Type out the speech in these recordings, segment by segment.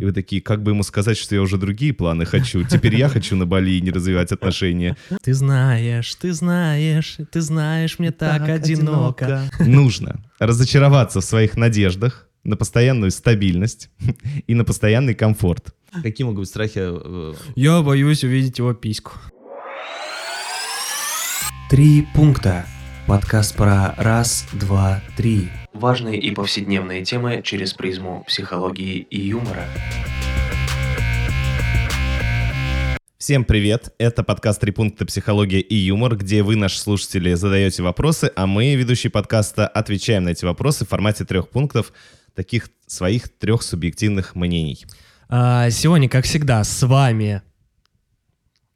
И вы такие, как бы ему сказать, что я уже другие планы хочу. Теперь я хочу на Бали и не развивать отношения. Ты знаешь, ты знаешь, ты знаешь, мне так, Так одиноко. Нужно разочароваться в своих надеждах на постоянную стабильность и на постоянный комфорт. Какие могут быть страхи? э, Я боюсь увидеть его письку. Три пункта. Подкаст про раз, два, три. Важные и повседневные темы через призму психологии и юмора. Всем привет! Это подкаст «Три пункта. Психология и юмор», где вы, наши слушатели, задаете вопросы, а мы, ведущие подкаста, отвечаем на эти вопросы в формате трех пунктов, таких своих трех субъективных мнений. А, сегодня, как всегда, с вами...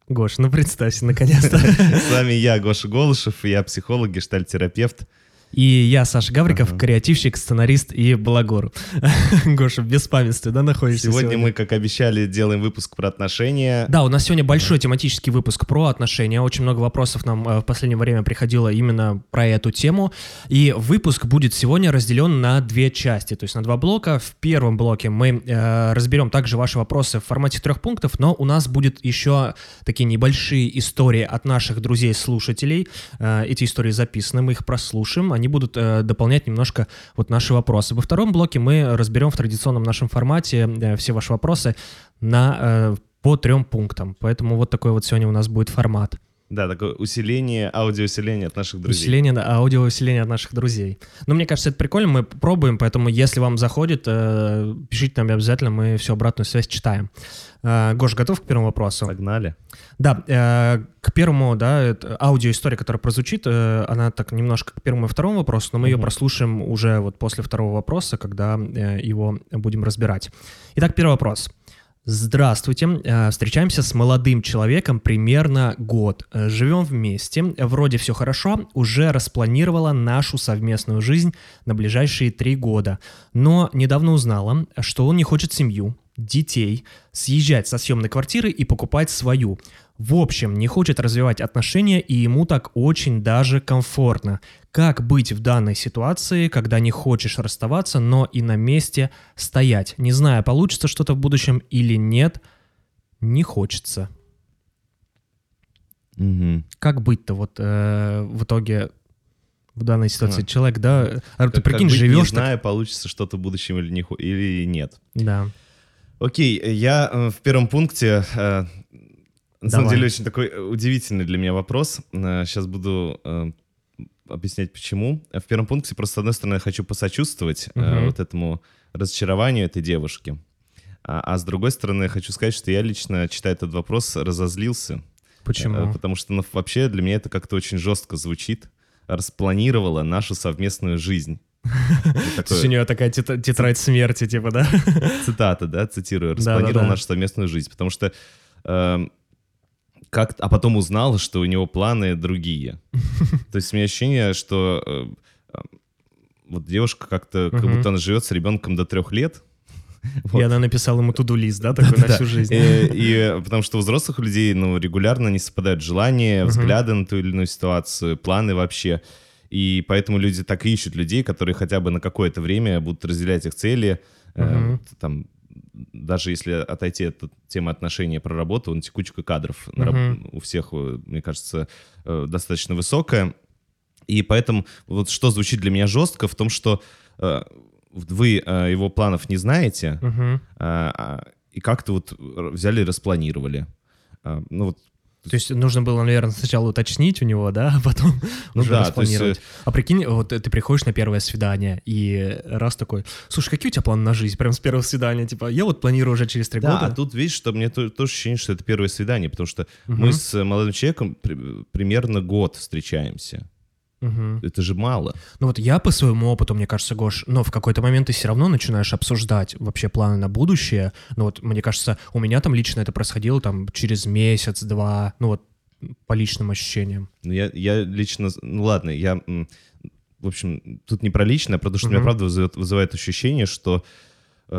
Гош, ну представься, наконец-то. С вами я, Гоша Голышев, я психолог, гештальтерапевт. И я, Саша Гавриков, Ага. креативщик, сценарист и балагур. Гоша, в беспамятстве, да, находишься Сегодня мы, как обещали, делаем выпуск про отношения. Да, у нас сегодня большой тематический выпуск про отношения. Очень много вопросов нам э, в последнее время приходило именно про эту тему. И выпуск будет сегодня разделен на две части, то есть на два блока. В первом блоке мы э, разберем также ваши вопросы в формате трех пунктов, но у нас будет еще такие небольшие истории от наших друзей-слушателей. Э, эти истории записаны, мы их прослушаем. Они будут э, дополнять немножко вот наши вопросы. Во втором блоке мы разберем в традиционном нашем формате э, все ваши вопросы на э, по трем пунктам. Поэтому вот такой вот сегодня у нас будет формат. Да, такое усиление, аудиоусиление от наших друзей. Усиление, аудиоусиление от наших друзей. Но мне кажется, это прикольно, мы пробуем, поэтому если вам заходит, э, пишите нам обязательно, мы всю обратную связь читаем. Э, Гош, готов к первому вопросу? Погнали. Да, э, к первому, да, это аудиоистория, которая прозвучит, э, она так немножко к первому и второму вопросу, но мы ее Мгм. прослушаем уже вот после второго вопроса, когда э, его будем разбирать. Итак, первый вопрос. Здравствуйте. Встречаемся с молодым человеком примерно год. Живем вместе. Вроде все хорошо. Уже распланировала нашу совместную жизнь на ближайшие три года. Но недавно узнала, что он не хочет семью, детей, съезжать со съемной квартиры и покупать свою. В общем, не хочет развивать отношения, и ему так очень даже комфортно. Как быть в данной ситуации, когда не хочешь расставаться, но и на месте стоять? Не знаю, получится что-то в будущем или нет, не хочется. Мгм. Как быть-то вот э, в итоге в данной ситуации? А. Человек, да, а ты Как- прикинь, как быть, живешь Не так- знаю, получится что-то в будущем или, не, или нет. Да. Окей, я э, в первом пункте... э, на самом Давай. деле очень такой э, удивительный для меня вопрос. Сейчас буду э, объяснять почему. В первом пункте просто, с одной стороны, я хочу посочувствовать э, Мгм. вот этому разочарованию этой девушки. А, а с другой стороны, я хочу сказать, что я лично, читая этот вопрос, разозлился. Почему? Э, Потому что ну, вообще для меня это как-то очень жестко звучит. Распланировала нашу совместную жизнь. Такое- у нее такая тетрадь смерти, типа, да? цитата, да, цитирую, распланировал нашу совместную жизнь, потому что эм, как, а потом узнал, что у него планы другие. То есть у меня ощущение, что э, э, вот девушка как-то, как будто она живет с ребенком до трех лет. И Вот. она написала ему туду-лист, да, такой на Да. всю жизнь. И потому что у взрослых людей, ну, регулярно не совпадают желания, взгляды на ту или иную ситуацию, планы вообще. И поэтому люди так и ищут людей, которые хотя бы на какое-то время будут разделять их цели. Э, Мгм. вот Там, даже если отойти от темы отношений про работу, ну, текучка кадров на раб- Мгм. у всех, э, мне кажется, э, достаточно высокая. И поэтому вот что звучит для меня жестко в том, что э, вы э, его планов не знаете, а, а, и как-то вот р- взяли и распланировали. А, Ну вот, То есть нужно было, наверное, сначала уточнить у него, да, а потом Ну уже да, то есть, распланировать. А прикинь, вот ты приходишь на первое свидание, и раз такой, слушай, какие у тебя планы на жизнь? Прям с первого свидания, типа, я вот планирую уже через три да, а года. тут видишь, что мне то- тоже ощущение, что это первое свидание, потому что Мгм. мы с э, молодым человеком при- примерно год встречаемся. Мгм. Это же мало. Ну вот я по своему опыту, мне кажется, Гош, но в какой-то момент ты все равно начинаешь обсуждать вообще планы на будущее. Ну вот, мне кажется, у меня там лично это происходило там через месяц-два, ну вот по личным ощущениям. Ну, я, я лично... Ну ладно, я... В общем, тут не про личное, а про то, что меня Мгм. правда вызывает, вызывает ощущение, что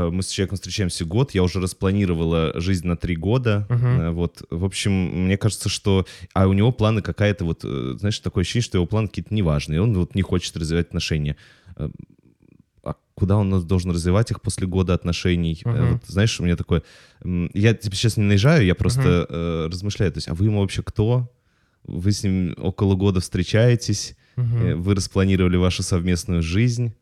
мы с человеком встречаемся год, я уже распланировала жизнь на три года. Э, Вот, в общем, мне кажется, что... А у него планы какая-то вот... э, Знаешь, такое ощущение, что его планы какие-то неважные. Он вот не хочет развивать отношения. Э, А куда он должен развивать их после года отношений. Э, Мгм. Вот, знаешь, у меня такое... Я тебе сейчас не наезжаю, я просто э, размышляю. То есть, а вы ему вообще кто? Вы с ним около года встречаетесь, э, вы распланировали вашу совместную жизнь.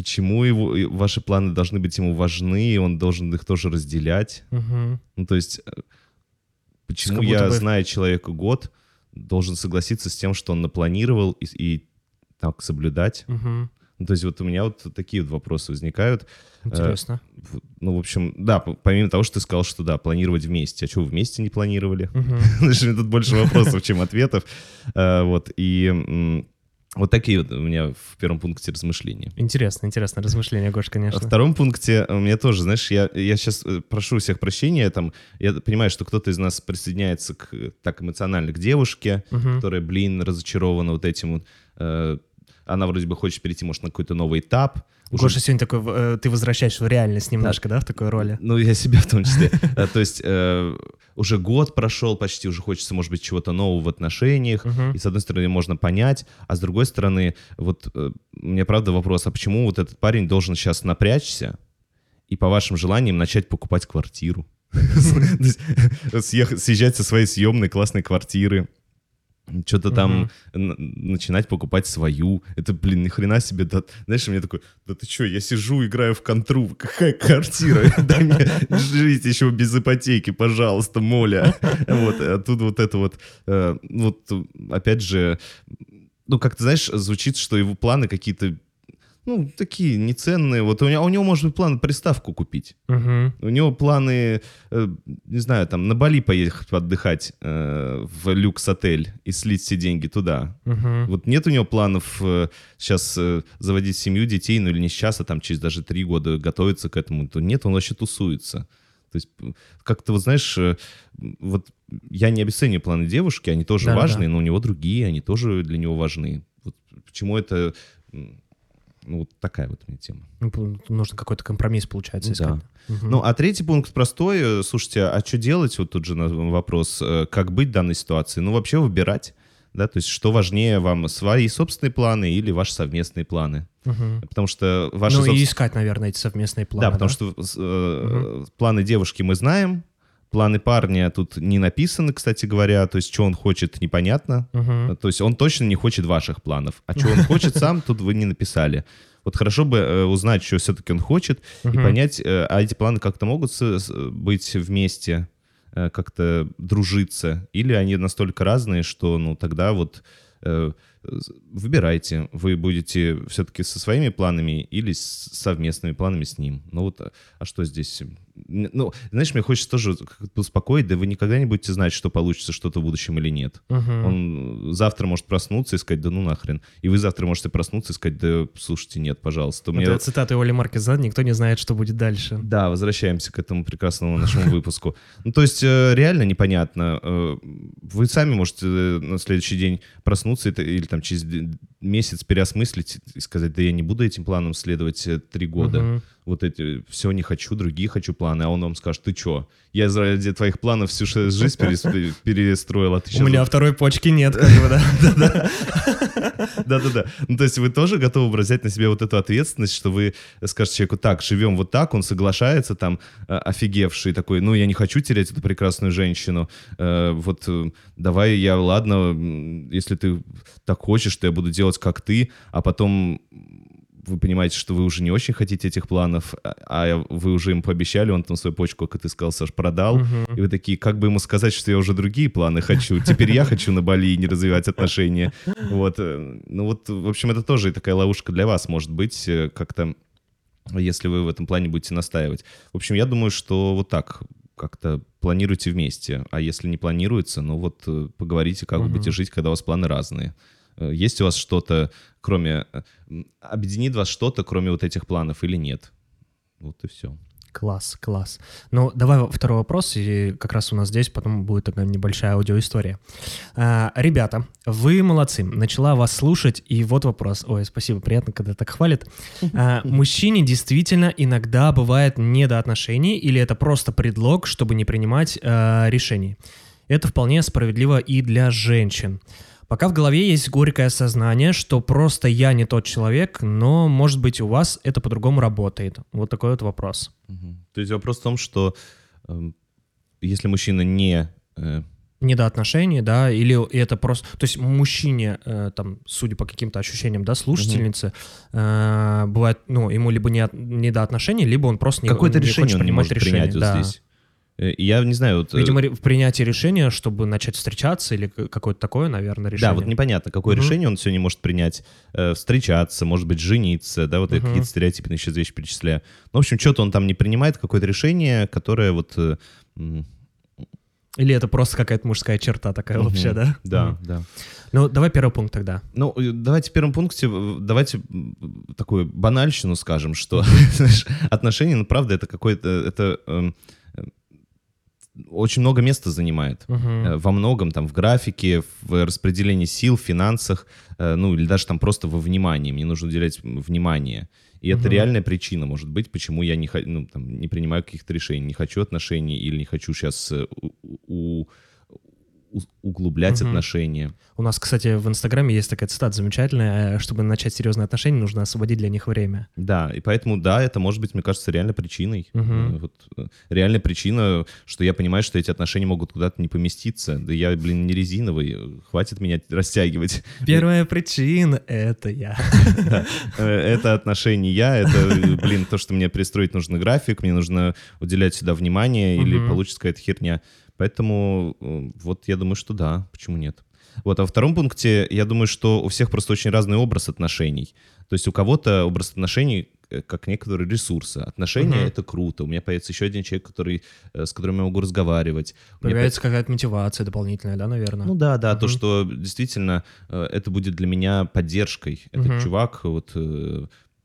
Э, Почему его, ваши планы должны быть ему важны, и он должен их тоже разделять? Мгм. Ну, то есть, э, почему я, бы- зная человека год, должен согласиться с тем, что он напланировал и, и так соблюдать? Мгм. Ну, то есть вот у меня вот такие вот вопросы возникают. Интересно. В- Ну, в общем, да, помимо того, что ты сказал, что да, планировать вместе. А что, вы вместе не планировали? Мгм. Знаешь, у меня тут больше вопросов, чем ответов. Э, Вот, и вот такие вот у меня в первом пункте размышления. Интересно, интересно размышление, Гош, Во конечно. втором пункте у меня тоже, знаешь, я, я сейчас прошу у всех прощения, там, я понимаю, что кто-то из нас присоединяется к, так эмоционально к девушке, Мгм. которая, блин, разочарована вот этим вот. э, она вроде бы хочет перейти, может, на какой-то новый этап. Уже- Гоша сегодня такой, э, ты возвращаешься в реальность немножко, да, в такой роли? Ну, я себя в том числе. Э, То есть э, уже год прошел почти, уже хочется, может быть, чего-то нового в отношениях. И с одной стороны можно понять, а с другой стороны, вот э, меня правда вопрос, а почему вот этот парень должен сейчас напрячься и по вашим желаниям начать покупать квартиру? Съезжать со своей съемной классной квартиры, что-то там н- начинать покупать свою. Это, блин, ни хрена себе. Да, знаешь, меня такой, да ты что, я сижу, играю в контру, какая квартира? Дай мне жить еще без ипотеки, пожалуйста, моля. Вот, а тут вот это вот, э, вот, опять же, ну, как ты знаешь, звучит, что его планы какие-то, ну, такие неценные. Вот у него, у него может быть план приставку купить. Мгм. У него планы, э, не знаю, там на Бали поехать отдыхать э, в люкс-отель и слить все деньги туда. Мгм. Вот нет у него планов сейчас заводить семью, детей, ну или не сейчас, а там через даже три года готовиться к этому. То нет, он вообще тусуется. То есть как-то, вот знаешь, э, вот я не обесцениваю планы девушки, они тоже Да, да. важные, но у него другие, они тоже для него важны. Вот почему это... Ну, вот такая вот меня тема. Ну, Нужно какой-то компромисс, получается, Да. искать. Мгм. Ну, а третий пункт простой. Слушайте, а что делать? Вот тут же вопрос. э, Как быть в данной ситуации? Ну, вообще выбирать. Да, то есть что важнее вам, свои собственные планы или ваши совместные планы? Мгм. Потому что ваши Ну и собс- искать, наверное, эти совместные планы. Да, потому что э, планы девушки мы знаем, планы парня тут не написаны, кстати говоря, то есть что он хочет, непонятно. Мгм. То есть он точно не хочет ваших планов. А что он хочет сам, тут вы не написали. Вот хорошо бы э, узнать, что все-таки он хочет, и понять, э, а эти планы как-то могут с- с- быть вместе, э, как-то дружиться, или они настолько разные, что, ну, тогда вот э, выбирайте, вы будете все-таки со своими планами или с совместными планами с ним. Ну вот, а- а что здесь? Ну, знаешь, мне хочется тоже успокоить, да вы никогда не будете знать, что получится что-то в будущем или нет. Мгм. Он завтра может проснуться и сказать, да ну нахрен. И вы завтра можете проснуться и сказать, да слушайте, нет, пожалуйста. Меня... Это цитата Оли Маркеза, никто не знает, что будет дальше. Да, возвращаемся к этому прекрасному нашему выпуску. Ну, то есть э, реально непонятно. Э, Вы сами можете э, на следующий день проснуться или там через месяц переосмыслить и сказать, да я не буду этим планам следовать три года. Мгм. Вот эти, все не хочу, другие хочу планы. А он вам скажет, ты чё? Я ради твоих планов всю жизнь перес- перестроил, а ты У меня второй почки нет, как бы, да. Да-да-да. Ну, то есть вы тоже готовы взять на себя вот эту ответственность, что вы скажете человеку, так, живем вот так, он соглашается там, э, офигевший такой, ну, я не хочу терять эту прекрасную женщину, э, вот э, давай я, ладно, если ты так хочешь, то я буду делать как ты, а потом вы понимаете, что вы уже не очень хотите этих планов, а- а вы уже им пообещали, он там свою почку, как ты сказал, Саш, продал, Мгм. и вы такие, как бы ему сказать, что я уже другие планы хочу, теперь я хочу на Бали не развивать отношения. Вот, э, ну вот, в общем, это тоже такая ловушка для вас может быть, э, как-то, если вы в этом плане будете настаивать. В общем, я думаю, что вот так как-то планируйте вместе, а если не планируется, ну вот э, поговорите, как вы Мгм. будете жить, когда у вас планы разные. Э, Есть у вас что-то, кроме... э, Объединит вас что-то, кроме вот этих планов или нет? Вот и все. Класс, класс. Ну, давай второй вопрос, и как раз у нас здесь потом будет такая небольшая аудиоистория. А, ребята, вы молодцы. Начала вас слушать, и вот вопрос. Ой, спасибо, приятно, когда так хвалят. А, мужчине действительно иногда бывает не до отношений, или это просто предлог, чтобы не принимать а, решений. Это вполне справедливо и для женщин. Пока в голове есть горькое осознание, что просто я не тот человек, но, может быть, у вас это по-другому работает. Вот такой вот вопрос. То есть вопрос в том, что э, если мужчина не... Э, Не до отношений, да, или это просто... То есть мужчине, э, там, судя по каким-то ощущениям, да, слушательницы, э, бывает, ну, ему либо не, от- не до отношений, либо он просто не, какое-то не решение хочет он не принимать может решения. принять вот да. здесь. Э, Я не знаю, вот... э, Видимо, в принятии решения, чтобы начать встречаться или какое-то такое, наверное, решение. Да, вот непонятно, какое Мгм. решение он все не может принять. Э, встречаться, может быть, жениться, да, вот я Мгм. какие-то стереотипные сейчас вещи перечисляю. Ну, в общем, что-то он там не принимает, какое-то решение, которое вот... Или это просто какая-то мужская черта такая мгм. вообще, да? Да, Мгм. да. Ну, давай первый пункт тогда. Ну, давайте в первом пункте, давайте такую банальщину скажем, что отношения, ну, правда, это какое-то, это эм, очень много места занимает. Э, Во многом, там, в графике, в распределении сил, в финансах, э, ну, или даже там просто во внимании. Мне нужно уделять внимание. И это Мгм. реальная причина, может быть, почему я не, ну, там, не принимаю каких-то решений, не хочу отношений или не хочу сейчас углублять Мгм. отношения. У нас, кстати, в Инстаграме есть такая цитата замечательная. э, Чтобы начать серьезные отношения, нужно освободить для них время. Да, и поэтому, да, это может быть, мне кажется, реально причиной. Э, Вот, э, реальная причина, что я понимаю, что эти отношения могут куда-то не поместиться. Да я, блин, не резиновый, хватит меня растягивать. Первая причина — это я. Это отношения я, это, блин, то, что мне пристроить нужно график, мне нужно уделять сюда внимание, или получится какая-то херня. Поэтому э, вот я думаю, что да, почему нет. Вот, а во втором пункте я думаю, что у всех просто очень разный образ отношений. То есть у кого-то образ отношений э, как некоторые ресурсы. Отношения Мгм. это круто. У меня появится еще один человек, который, э, с которым я могу разговаривать. У меня какая-то мотивация дополнительная, да, наверное? ну да, да, то, Мгм. что действительно это будет для меня поддержкой. Этот Мгм. чувак, вот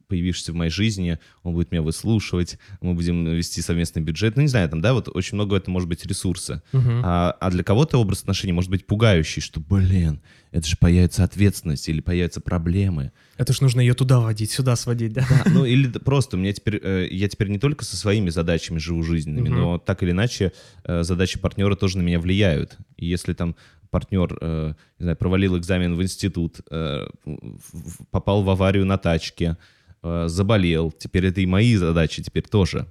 появившийся в моей жизни, он будет меня выслушивать, мы будем вести совместный бюджет. Ну, не знаю, там, да, вот очень много это может быть ресурса. Мгм. А, а для кого-то образ отношений может быть пугающий, что, блин, это же появится ответственность или появятся проблемы. Это ж нужно ее туда водить, сюда сводить, да? Ну, или просто у меня теперь, э, я теперь не только со своими задачами живу жизненными, Мгм. но так или иначе э, задачи партнера тоже на меня влияют. И если там партнер, э, не знаю, провалил экзамен в институт, э, попал в аварию на тачке, э, заболел, теперь это и мои задачи теперь тоже.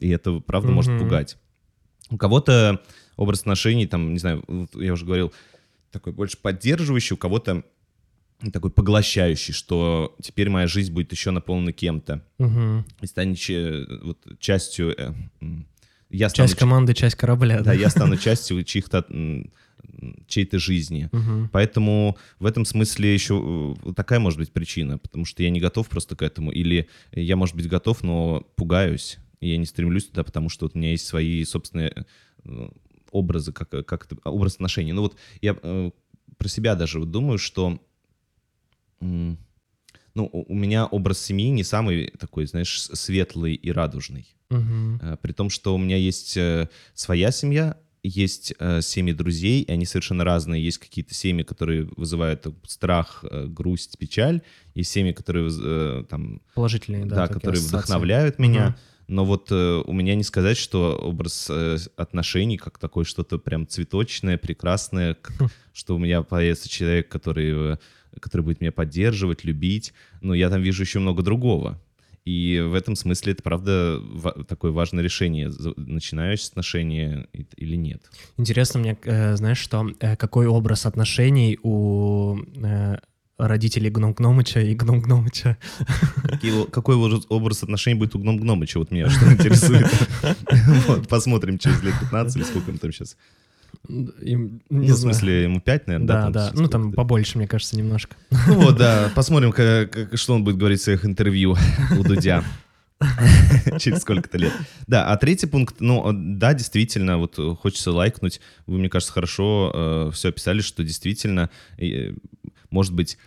И это, правда, может Мгм. пугать. У кого-то образ отношений, там, не знаю, я уже говорил, такой больше поддерживающий, у кого-то такой поглощающий, что теперь моя жизнь будет еще наполнена кем-то Мгм. и станет вот, частью... э, я стану, Часть команды, часть корабля, да, да? я стану частью чьих-то чьей-то жизни. Мгм. Поэтому в этом смысле еще э, такая может быть причина, потому что я не готов просто к этому, или я, может быть, готов, но пугаюсь, и я не стремлюсь туда, потому что вот у меня есть свои собственные э, образы, как, как это, образ отношений. Ну вот я э, про себя даже вот думаю, что м, ну, у меня образ семьи не самый такой, знаешь, светлый и радужный. Мгм. Э, При том, что у меня есть э, своя семья, есть э, семьи друзей, и они совершенно разные. Есть какие-то семьи, которые вызывают страх, э, грусть, печаль, есть семьи, которые э, там, Положительные, да, да, которые ассоциации. вдохновляют меня. Мгм. Но вот э, у меня не сказать, что образ э, отношений как такое что-то прям цветочное, прекрасное, как- Хм. что у меня появится человек, который, э, который будет меня поддерживать, любить. Но я там вижу еще много другого. И в этом смысле это, правда, такое важное решение, начинаешь отношения или нет. Интересно мне, э, знаешь, что э, какой образ отношений у э, родителей Гном Гномыча и Гном Гномыча? Какие- Какой образ- образ отношений будет у Гном Гномыча? Вот меня что интересует. Вот, Посмотрим через лет 15 или сколько им там сейчас. Им- Ну, не в знаю. смысле, ему 5, наверное, Да, да. Ну, там побольше, мне кажется, немножко. Ну вот, да, посмотрим, как- что он будет говорить в своих интервью у Дудя через сколько-то лет. Да, а третий пункт, ну, да, действительно, вот э, хочется лайкнуть. Вы, мне кажется, хорошо все описали, что действительно, э, может быть,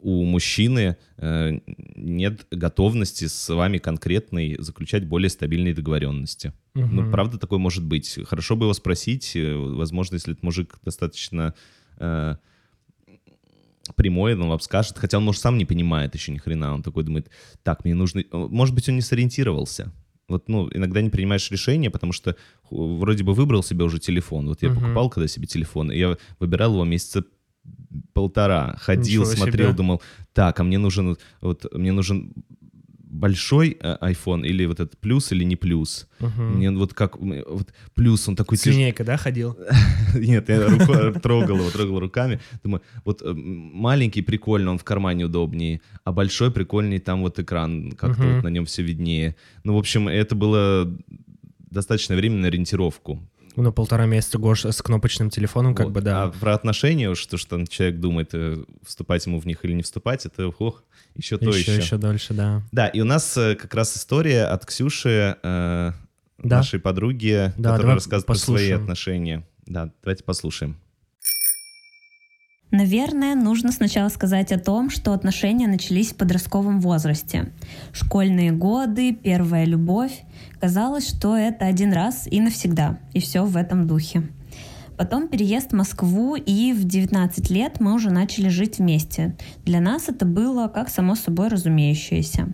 у мужчины э, нет готовности с вами конкретной заключать более стабильные договоренности. Ну, Мгм. правда, такое может быть. Хорошо бы его спросить. э, Возможно, если этот мужик достаточно э, прямой, он вам скажет. Хотя он, может, сам не понимает еще ни хрена. Он такой думает, так, мне нужно... Может быть, он не сориентировался. Вот, ну, иногда не принимаешь решения, потому что ху- вроде бы выбрал себе уже телефон. Вот я Мгм. покупал когда себе телефон, и я выбирал его месяца полтора. Ходил, Ничего смотрел, себе. думал, так, а мне нужен вот мне нужен большой э, iPhone или вот этот плюс или не плюс. Мгм. Мне вот как вот плюс, он такой С линейкой, да, ходил? Нет, я руко- трогал его, трогал руками. Думаю, вот э, маленький прикольно, он в кармане удобнее, а большой прикольней, там вот экран, как-то вот на нем все виднее. Ну, в общем, это было достаточное время на ориентировку. Ну, полтора месяца Гош с кнопочным телефоном, как Вот. бы, да. А про отношения, уж то, что человек думает, э, вступать ему в них или не вступать, это ох, еще то еще, еще. еще дольше, да. Да, и у нас э, как раз история от Ксюши, э, Да. нашей подруги, Да, которая рассказывает про свои послушаем. отношения. Да, давайте послушаем. Наверное, нужно сначала сказать о том, что отношения начались в подростковом возрасте. Школьные годы, первая любовь. Казалось, что это один раз и навсегда, и все в этом духе. Потом переезд в Москву, и в 19 лет мы уже начали жить вместе. Для нас это было как само собой разумеющееся.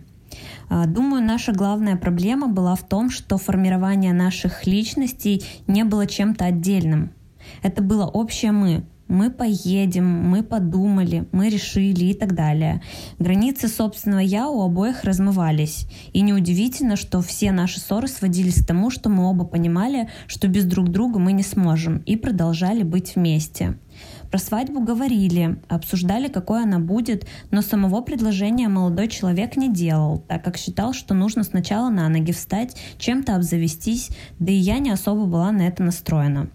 А, Думаю, наша главная проблема была в том, что формирование наших личностей не было чем-то отдельным. Это было общее «мы». Мы поедем, мы подумали, мы решили и так далее. Границы собственного «я» у обоих размывались. И неудивительно, что все наши ссоры сводились к тому, что мы оба понимали, что без друг друга мы не сможем, и продолжали быть вместе. Про свадьбу говорили, обсуждали, какой она будет, но самого предложения молодой человек не делал, так как считал, что нужно сначала на ноги встать, чем-то обзавестись, да и я не особо была на это настроена.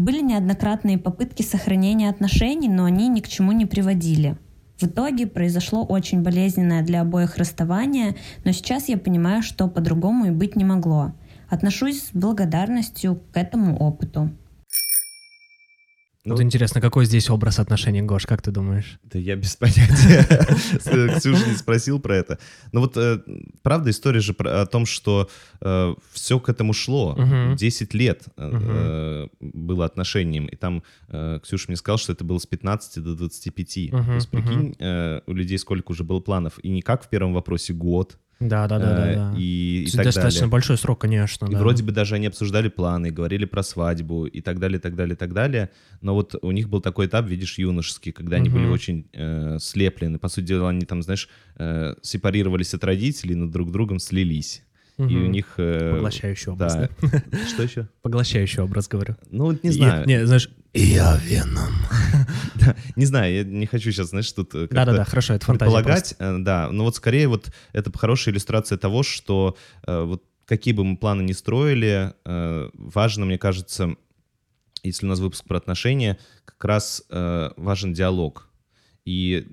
Были неоднократные попытки сохранения отношений, но они ни к чему не приводили. В итоге произошло очень болезненное для обоих расставание, но сейчас я понимаю, что по-другому и быть не могло. Отношусь с благодарностью к этому опыту. Ну, Вот интересно, какой здесь образ отношений, Гош, как ты думаешь? Да я без понятия. Ксюша не спросил про это. Но вот э, правда история же о том, что все к этому шло. Мгм. 10 лет э, было отношением. И там э, Ксюша мне сказал, что это было с 15 до 25. То есть прикинь, э, у людей сколько уже было планов. И не как в первом вопросе год. Да, да, да, э, да. да. И и так достаточно далее. большой срок, конечно. И да. вроде бы даже они обсуждали планы, говорили про свадьбу и так далее, так далее, так далее. Но вот у них был такой этап, видишь, юношеский, когда они были очень э, слеплены. По сути дела, они там, знаешь, э, сепарировались от родителей, но друг другом слились. И у них... э, Поглощающий образ, да. да? Что еще? Поглощающий образ, говорю. Ну, вот не знаю. Не, знаешь, я Веном. Да, не знаю, я не хочу сейчас, знаешь, тут э, Да-да-да, хорошо, это фантазия предполагать, э, да, но вот скорее вот это хорошая иллюстрация того, что э, вот какие бы мы планы ни строили, э, важно, мне кажется, если у нас выпуск про отношения, как раз э, важен диалог и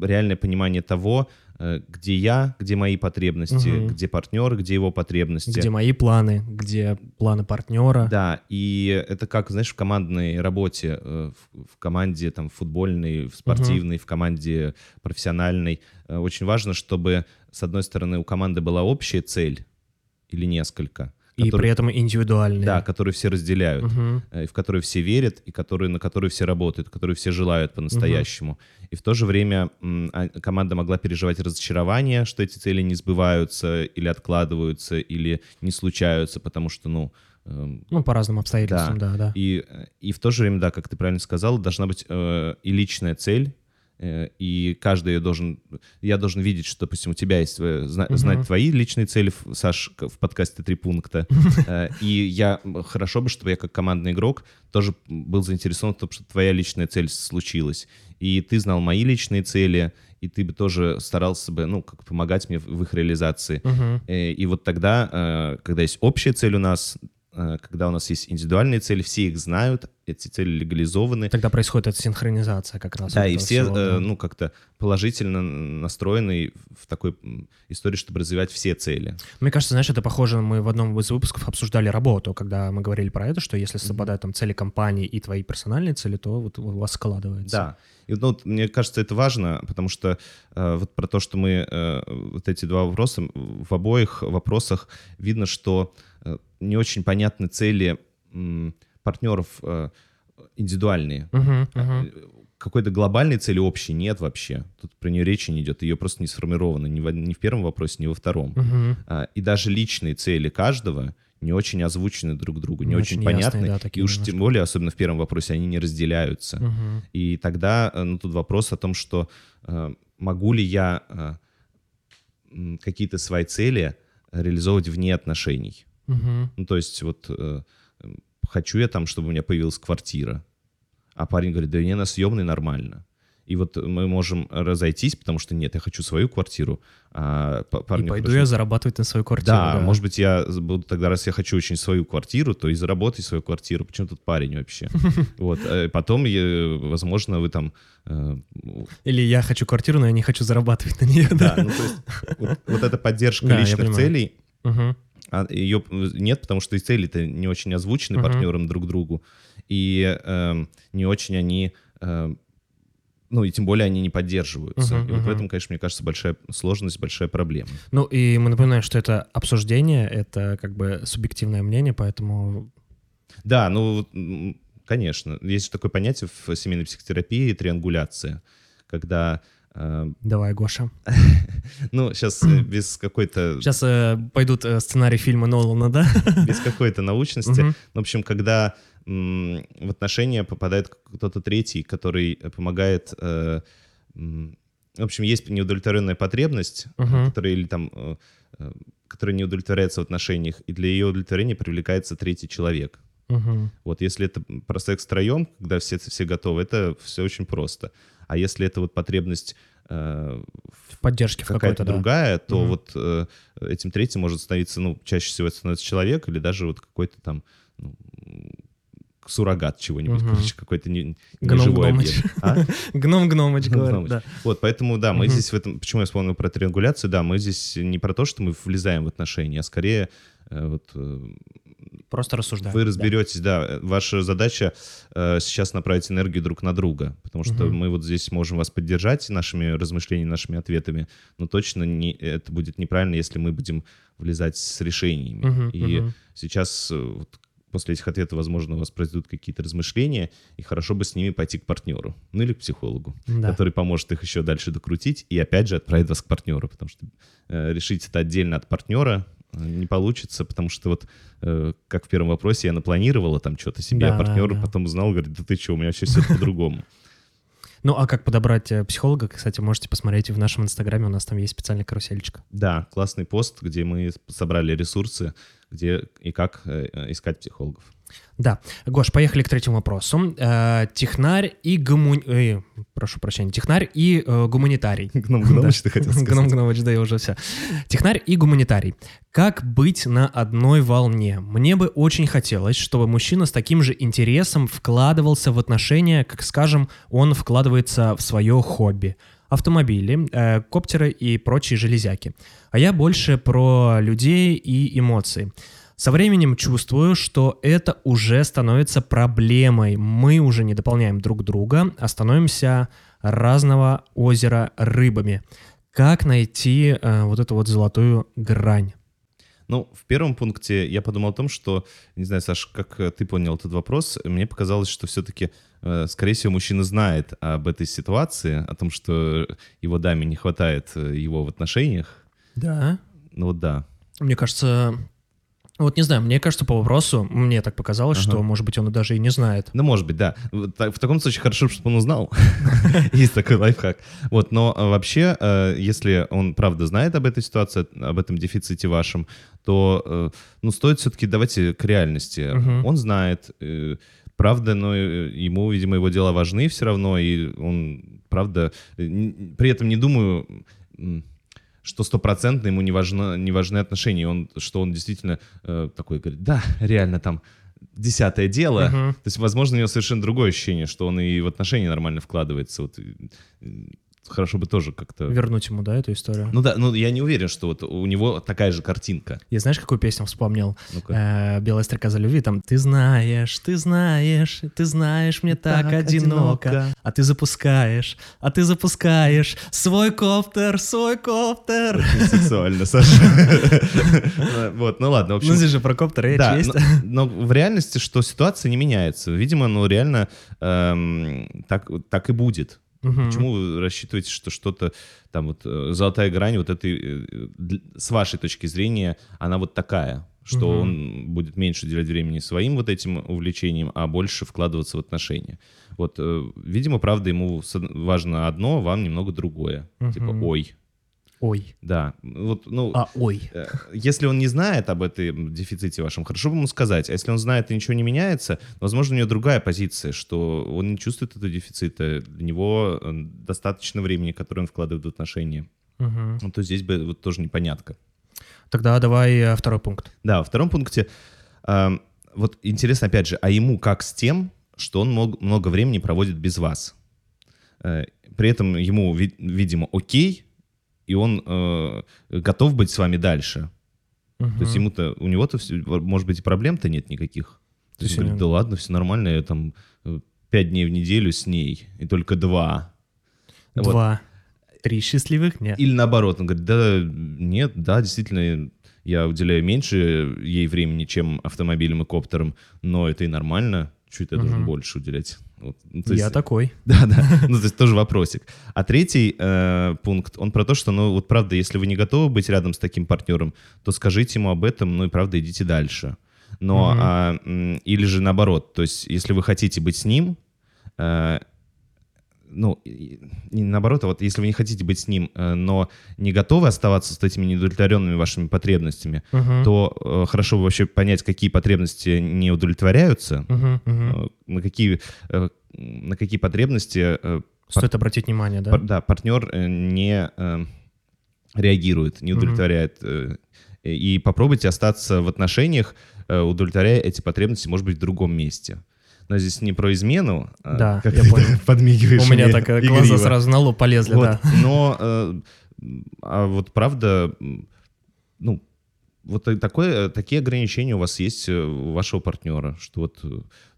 реальное понимание того, где я, где мои потребности, Мгм. где партнер, где его потребности. Где мои планы, где планы партнера. Да, и это как, знаешь, в командной работе, э, в, в команде там футбольной, в спортивной, в команде профессиональной. э, Очень важно, чтобы, с одной стороны, у команды была общая цель или несколько. И которые- при этом индивидуальные. Да, которые все разделяют, э, и в которые все верят, и которые, на которые все работают, которые все желают по-настоящему. И в то же время а, команда могла переживать разочарование, что эти цели не сбываются или откладываются, или не случаются, потому что, ну, эм, Ну, по разным обстоятельствам, да, да. и, э, и в то же время, да, как ты правильно сказал, должна быть э, и личная цель, и каждый ее должен... Я должен видеть, что, допустим, у тебя есть... э. Знать твои личные цели, Саш, в подкасте «Три пункта». Э, И я... Хорошо бы, чтобы я как командный игрок тоже был заинтересован в том, чтобы твоя личная цель случилась. И ты знал мои личные цели, и ты бы тоже старался бы, ну, как помогать мне в их реализации. Э, И вот тогда, э, когда есть общая цель у нас, э, когда у нас есть индивидуальные цели, все их знают, эти цели легализованы. Тогда происходит эта синхронизация как раз. Да, и все, всего, э, да. ну, как-то положительно настроены в такой истории, чтобы развивать все цели. Мне кажется, знаешь, это похоже, мы в одном из выпусков обсуждали работу, когда мы говорили про это, что если совпадают там цели компании и твои персональные цели, то вот у вас складывается. Да. И ну, вот мне кажется, это важно, потому что э, вот про то, что мы э, вот эти два вопроса, в обоих вопросах видно, что э, не очень понятны цели партнеров э, индивидуальные. Мгм. Э, Какой-то глобальной цели общей нет вообще. Тут про нее речи не идет. Ее просто не сформировано ни в, ни в первом вопросе, ни во втором. А, И даже личные цели каждого не очень озвучены друг другу, не, Не очень, очень понятны. ясные, да, и уж немножко. тем более, особенно в первом вопросе, они не разделяются. Мгм. И тогда, э, ну, тут вопрос о том, что э, могу ли я э, какие-то свои цели реализовывать вне отношений. Мгм. Ну, то есть вот э, хочу я там, чтобы у меня появилась квартира, а парень говорит, да не на съемной нормально. И вот мы можем разойтись, потому что нет, я хочу свою квартиру, а п- И пойду хорошо- я зарабатывать на свою квартиру. да, может быть, я буду тогда, раз я хочу очень свою квартиру, то и заработать свою квартиру. Почему тут парень вообще? Вот. э, Потом, возможно, вы там... э, Или я хочу квартиру, но я не хочу зарабатывать на нее. Да, Да. ну то есть вот эта поддержка Да, личных целей. А ее нет, потому что и цели-то не очень озвучены Мгм. партнерам друг другу, и эм, не очень они... эм, ну, и тем более они не поддерживаются. Мгм, и вот в мгм. этом, конечно, мне кажется, большая сложность, большая проблема. Ну и мы напоминаем, что это обсуждение, это как бы субъективное мнение, поэтому Да, ну, конечно. Есть такое понятие в семейной психотерапии — триангуляция, когда, э, давай, Гоша. ну, сейчас без какой-то, Сейчас э, пойдут э, сценарий фильма Нолана, да? без какой-то научности, ну, в общем, когда м, в отношения попадает кто-то третий, который помогает... э, м, в общем, есть неудовлетворенная потребность, которая или там, э, э, которая не удовлетворяется в отношениях, и для ее удовлетворения привлекается третий человек. Мгм. Вот если это про секс втроем, когда все, все готовы, это все очень просто. А если это вот потребность э, В поддержке какая-то да. другая, то Мгм. вот э, этим третьим может становиться, ну, чаще всего это становится человек или даже вот какой-то там ну, суррогат чего-нибудь, Мгм. короче, какой-то не, неживой Гномыч. объект. А? Гном Гномыч Гном говорит, да. Вот, поэтому, да, мы Мгм. здесь в этом... Почему я вспомнил про триангуляцию? Да, мы здесь не про то, что мы влезаем в отношения, а скорее э, вот э, Просто рассуждаем. Вы да. разберетесь, да. э, Ваша задача э, сейчас направить энергию друг на друга, потому что Мгм. мы вот здесь можем вас поддержать нашими размышлениями, нашими ответами, но точно не, это будет неправильно, если мы будем влезать с решениями. Мгм, И мгм. сейчас э, вот, после этих ответов, возможно, у вас произойдут какие-то размышления, и хорошо бы с ними пойти к партнеру, ну или к психологу, Да. который поможет их еще дальше докрутить и опять же отправит вас к партнеру, потому что э, решить это отдельно от партнера не получится, потому что вот э, как в первом вопросе я напланировала там что-то себе, Да, а партнер да. потом узнал, говорит, да ты что, у меня вообще все по-другому. Ну, а как подобрать э, психолога, кстати, можете посмотреть в нашем инстаграме, у нас там есть специальная карусельчика. Да, классный пост, где мы собрали ресурсы, где и как э, искать психологов. Да. Гош, поехали к третьему вопросу. Э, технарь и гуму... э, прошу прощения. Технарь и э, гуманитарий. Гном. Гномыч, ты хотел Гном сказать. Гномыч, да, я уже все. Технарь и гуманитарий. Как быть на одной волне? Мне бы очень хотелось, чтобы мужчина с таким же интересом вкладывался в отношения, как, скажем, он вкладывается в свое хобби. Автомобили, э, коптеры и прочие железяки. А я больше про людей и эмоции. Со временем чувствую, что это уже становится проблемой. Мы уже не дополняем друг друга, а становимся разного озера рыбами. Как найти э, вот эту вот золотую грань? Ну, в первом пункте я подумал о том, что, не знаю, Саш, как э, ты понял этот вопрос, мне показалось, что все-таки, скорее всего, мужчина знает об этой ситуации, о том, что его даме не хватает э, его в отношениях. Да. Ну вот да. Мне кажется, вот не знаю, мне кажется, по вопросу, мне так показалось, Ага. что, может быть, он даже и не знает. Ну, может быть, да. В в таком случае хорошо, чтобы он узнал. Есть такой лайфхак. Вот, но э, вообще, э, если он правда знает об этой ситуации, об этом дефиците вашем, то, э, ну, стоит все-таки давайте к реальности. Он знает, правда, но ему, видимо, его дела важны все равно, и он, правда, при этом не думаю, что стопроцентно ему не, важно, не важны отношения, и он, что он действительно э, такой говорит, да, реально там десятое дело. Мгм. То есть, возможно, у него совершенно другое ощущение, что он и в отношения нормально вкладывается. Вот, хорошо бы тоже как-то... Вернуть ему, да, эту историю? Ну да, ну я не уверен, что вот у него такая же картинка. Я знаешь, какую песню вспомнил? Ну-ка. Э, «Белая стрека за любви», там «Ты знаешь, ты знаешь, ты знаешь, мне так, Так одиноко, одиноко». а ты запускаешь, а ты запускаешь свой коптер, свой коптер». Очень сексуально, Саша. Вот, ну ладно, в общем... Ну, здесь же про коптер речь есть. но, в реальности, что ситуация не меняется. Видимо, ну реально эм, так и будет. Мгм. Почему вы рассчитываете, что что-то там вот э, золотая грань вот этой, э, с вашей точки зрения, она вот такая? что Мгм. он будет меньше уделять времени своим вот этим увлечениям, а больше вкладываться в отношения. Вот, э, видимо, правда, ему важно одно, вам немного другое. Типа, Мгм. ой, Ой. да. Вот, ну, А, ой. Э, Если он не знает об этой дефиците вашем, хорошо бы ему сказать. А если он знает и ничего не меняется, возможно, у него другая позиция, что он не чувствует этого дефицита. Для него э, достаточно времени, которое он вкладывает в отношения. Мгм. Ну, то здесь бы вот тоже непонятка. Тогда давай э, второй пункт. Да, во втором пункте, э, вот интересно, опять же, а ему как с тем, что он мог- много времени проводит без вас? Э, При этом ему, ви- видимо, окей, и он э, готов быть с вами дальше. То есть ему-то, у него-то, может быть, и проблем-то нет никаких. То есть он говорит, да ладно, все нормально, я там э, пять дней в неделю с ней, и только два. Вот. Два. Три счастливых? Нет. Или наоборот, он говорит, да нет, да, действительно, я уделяю меньше ей времени, чем автомобилем и коптером, но это и нормально, чуть я должен Мгм. больше уделять. Вот. Ну, Я есть- такой. Да, да. Ну, то есть тоже вопросик. А третий э, пункт, он про то, что, ну, вот правда, если вы не готовы быть рядом с таким партнером, то скажите ему об этом, ну и правда, идите дальше. Но, Мгм. а, или же наоборот, то есть если вы хотите быть с ним, э, ну, и- не наоборот, а вот если вы не хотите быть с ним, э, но не готовы оставаться с этими недовлетворенными вашими потребностями, Мгм. то э, хорошо бы вообще понять, какие потребности не удовлетворяются, Мгм, мгм. э, на какие, э, на какие потребности э, Стоит обратить внимание, да? пар- да, партнер э, не э, реагирует, не удовлетворяет. э, И попробуйте остаться в отношениях, удовлетворяя эти потребности, может быть, в другом месте. Но здесь не про измену. а, Да, как я ты понял. подмигиваешь У меня так игриво. глаза сразу на лоб полезли, Вот, да. Но, э, а вот правда, ну, вот такое, такие ограничения у вас есть э, у вашего партнера, что вот,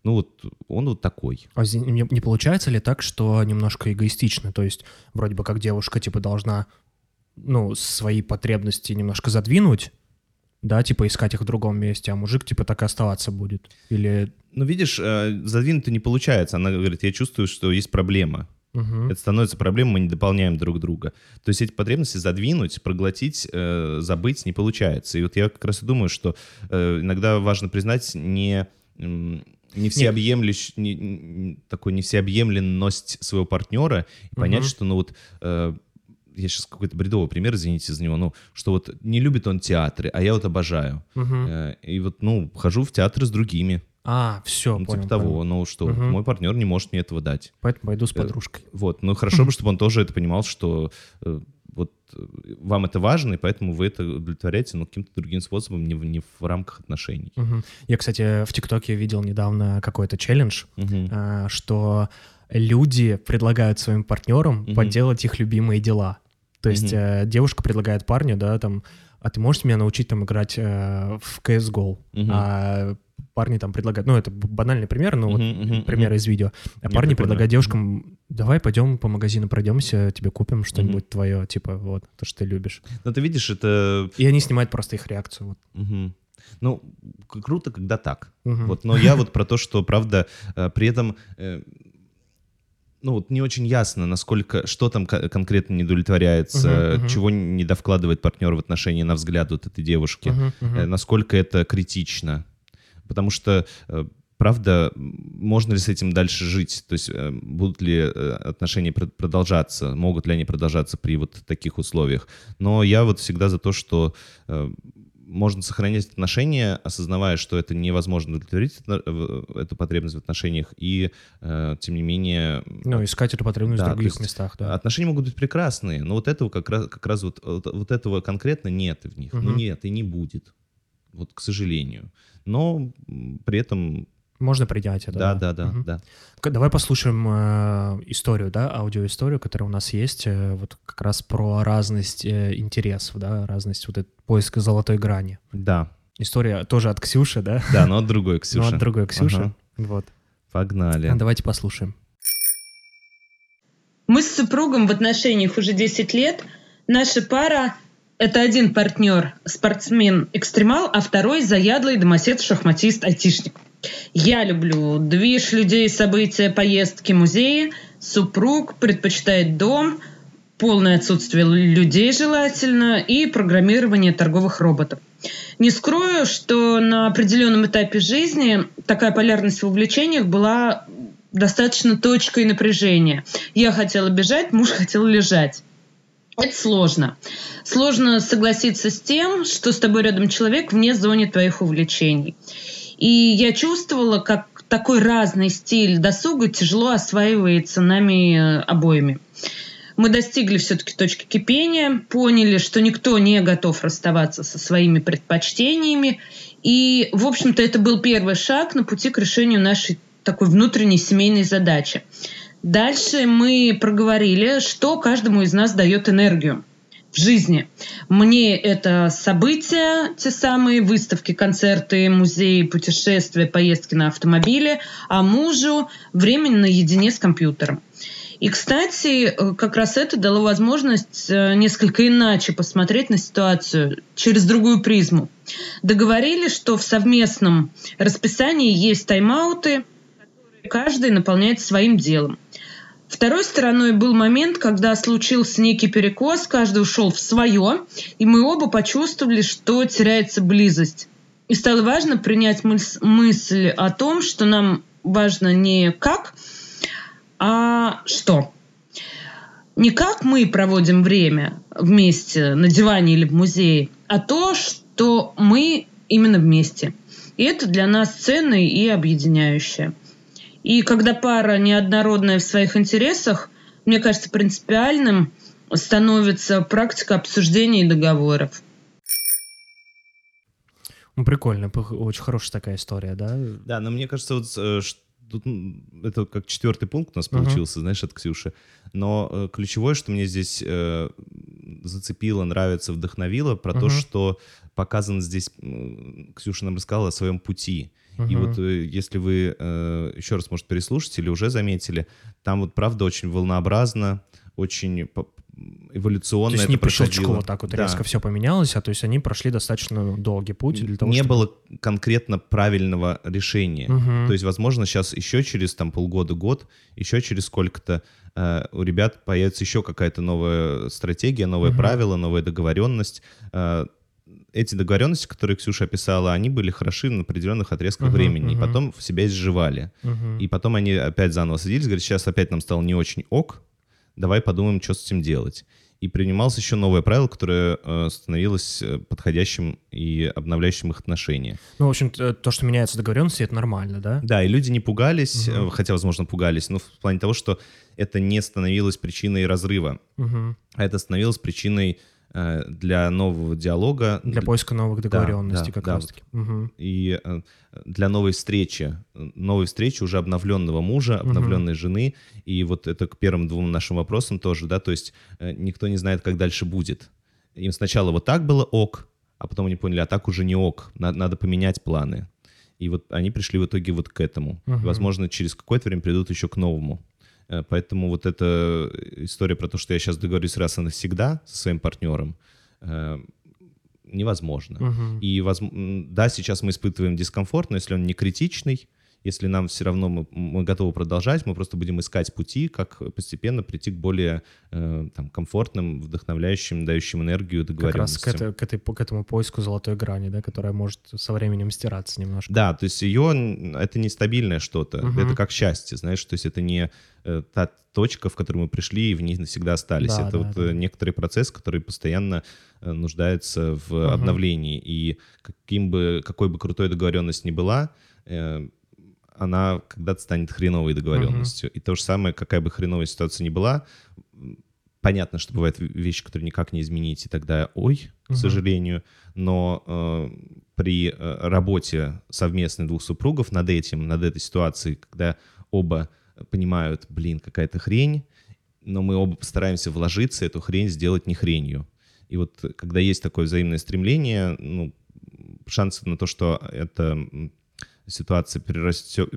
ну вот он вот такой. А не, не получается ли так, что немножко эгоистично? То есть вроде бы как девушка типа должна ну, свои потребности немножко задвинуть, да, типа искать их в другом месте, а мужик типа так и оставаться будет. Или... Ну, видишь, э, задвинуть-то не получается. Она говорит, я чувствую, что есть проблема. Мгм. Это становится проблемой, мы не дополняем друг друга. То есть эти потребности задвинуть, проглотить, э, забыть не получается. И вот я как раз и думаю, что э, иногда важно признать не, не всеобъемлющ, не- не- такой не всеобъемленность своего партнера и понять, Мгм. что, ну вот, э, я сейчас какой-то бредовый пример, извините за него, ну, что вот не любит он театры, а я вот обожаю. Э, и вот, ну, хожу в театры с другими. А, все, Ну, понял. типа того, понял. ну что, Мгм. мой партнер не может мне этого дать. Поэтому пойду с Э, подружкой. Вот, ну хорошо бы, чтобы он тоже это понимал, что э, вот вам это важно, и поэтому вы это удовлетворяете, но каким-то другим способом, не в, не в рамках отношений. Мгм. Я, кстати, в ТикТоке видел недавно какой-то челлендж, а, что люди предлагают своим партнерам Мгм. поделать их любимые дела. То есть Мгм. э, девушка предлагает парню, да, там, а ты можешь меня научить там играть э, в CSGO? Мгм. А парни там предлагают, ну это банальный пример, но вот Мгм, мгм, пример мгм. из видео. А Не, парни предлагают девушкам, давай пойдем по магазину пройдемся, тебе купим что-нибудь твое, типа вот, то, что ты любишь. Но ты видишь, это... И они снимают просто их реакцию. Вот. мгм. Ну, круто, когда так. Мгм. Вот, но я вот про то, что, правда, э, при этом... ну, вот не очень ясно, насколько, что там ко- конкретно не удовлетворяется, Мгм, мгм. чего не довкладывает партнер в отношении, на взгляд вот этой девушки. Мгм. э, насколько это критично. Потому что, э, правда, можно ли с этим дальше жить? То есть будут ли отношения пр- продолжаться? Могут ли они продолжаться при вот таких условиях? Но я вот всегда за то, что можно сохранять отношения, осознавая, что это невозможно удовлетворить в- эту потребность в отношениях, и, э, тем не менее... Ну, искать эту потребность Да, в других местах, да. Отношения могут быть прекрасные, но вот этого как раз, как раз вот, вот, вот этого конкретно нет в них. Ну Мгм. нет, и не будет. Вот, к сожалению. Но при этом, Можно принять это. да, да, да, да. К- Давай послушаем э, историю, да, аудиоисторию, которая у нас есть, э, вот как раз про разность э, интересов, да, разность вот этот поиск золотой грани. Да, История тоже от Ксюши, да? да, но от другой, Ну, Ксюша. от другой Ксюши. Ага. Вот. Погнали. А, Давайте послушаем. Мы с супругом в отношениях уже 10 лет. Наша пара — это один партнер спортсмен-экстремал, а второй — заядлый домосед-шахматист-айтишник. Я люблю движ людей, события, поездки, музеи. Супруг предпочитает дом, полное отсутствие людей желательно и программирование торговых роботов. Не скрою, что на определенном этапе жизни такая полярность в увлечениях была достаточно точкой напряжения. Я хотела бежать, муж хотел лежать. Это сложно. Сложно согласиться с тем, что с тобой рядом человек вне зоны твоих увлечений. И я чувствовала, как такой разный стиль досуга тяжело осваивается нами э, обоими. Мы достигли все-таки точки кипения, поняли, что никто не готов расставаться со своими предпочтениями. И, в общем-то, это был первый шаг на пути к решению нашей такой внутренней семейной задачи. Дальше мы проговорили, что каждому из нас дает энергию в жизни. Мне это события, те самые выставки, концерты, музеи, путешествия, поездки на автомобиле, а мужу время наедине с компьютером. И, кстати, э, как раз это дало возможность э, несколько иначе посмотреть на ситуацию через другую призму. Договорились, что в совместном расписании есть тайм-ауты, каждый наполняет своим делом. Второй стороной был момент, когда случился некий перекос, каждый ушел в свое, и мы оба почувствовали, что теряется близость. И стало важно принять мысль о том, что нам важно не как, а что. Не как мы проводим время вместе на диване или в музее, а то, что мы именно вместе. И это для нас ценно и объединяющее. И когда пара неоднородная в своих интересах, мне кажется, принципиальным становится практика обсуждения договоров. Ну, прикольно, очень хорошая такая история, да? Да, но мне кажется, вот э, тут это как четвертый пункт у нас получился, uh-huh. знаешь, от Ксюши. Но э, ключевое, что мне здесь э, зацепило, нравится, вдохновило, про uh-huh. то, что показано здесь, Ксюша нам рассказала о своем пути. И вот э, если вы э, еще раз, может, переслушать или уже заметили, там вот правда очень волнообразно, очень эволюционно. То есть не по щелчку вот так вот да. резко все поменялось, а то есть они прошли достаточно долгий путь для того, Не чтобы... было конкретно правильного решения. Угу. То есть, возможно, сейчас еще через там полгода-год, еще через сколько-то э, у ребят появится еще какая-то новая стратегия, новое угу. правило, новая договоренность. Э, эти договоренности, которые Ксюша описала, они были хороши на определенных отрезках uh-huh, времени, uh-huh. и потом в себя изживали. Uh-huh. И потом они опять заново садились, говорят, сейчас опять нам стало не очень ок, давай подумаем, что с этим делать. И принималось еще новое правило, которое э, становилось э, подходящим и обновляющим их отношения. Ну, в общем, то, что меняются договоренности, это нормально, да? Да, и люди не пугались, угу. хотя, возможно, пугались, но в плане того, что это не становилось причиной разрыва, угу. а это становилось причиной Э, для нового диалога. Для поиска новых договоренностей да, как да, раз-таки. Угу. И э, для новой встречи, новой встречи уже обновленного мужа, обновленной угу. жены. И вот это к первым двум нашим вопросам тоже, да, то есть э, никто не знает, как дальше будет. Им сначала вот так было ок, а потом они поняли, а так уже не ок, надо, надо поменять планы. И вот они пришли в итоге вот к этому. Угу. Возможно, через какое-то время придут еще к новому. Э, поэтому вот эта история про то, что я сейчас договорюсь раз и навсегда со своим партнером, э, невозможно. Угу. И да, сейчас мы испытываем дискомфорт, но если он не критичный, если нам все равно мы, мы готовы продолжать, мы просто будем искать пути, как постепенно прийти к более э, там, комфортным, вдохновляющим, дающим энергию договоренностям. Как раз к, этой, к, этой, к этому поиску золотой грани, да, которая может со временем стираться немножко. Да, то есть ее, это нестабильное что-то, угу. это как счастье, знаешь, то есть это не э, та точка, в которую мы пришли и в ней навсегда остались. Да, это да, вот да. Э, некоторый процесс, который постоянно э, нуждается в угу. обновлении. И каким бы, какой бы крутой договоренность ни была, э, она когда-то станет хреновой договоренностью. Uh-huh. И то же самое, какая бы хреновая ситуация ни была, понятно, что бывают вещи, которые никак не изменить, и тогда ой, к uh-huh. сожалению, но э, при э, работе совместной двух супругов над этим, над этой ситуацией, когда оба понимают, блин, какая-то хрень, но мы оба постараемся вложиться, эту хрень сделать не хренью. И вот когда есть такое взаимное стремление, ну, шансы на то, что это ситуация перерастет,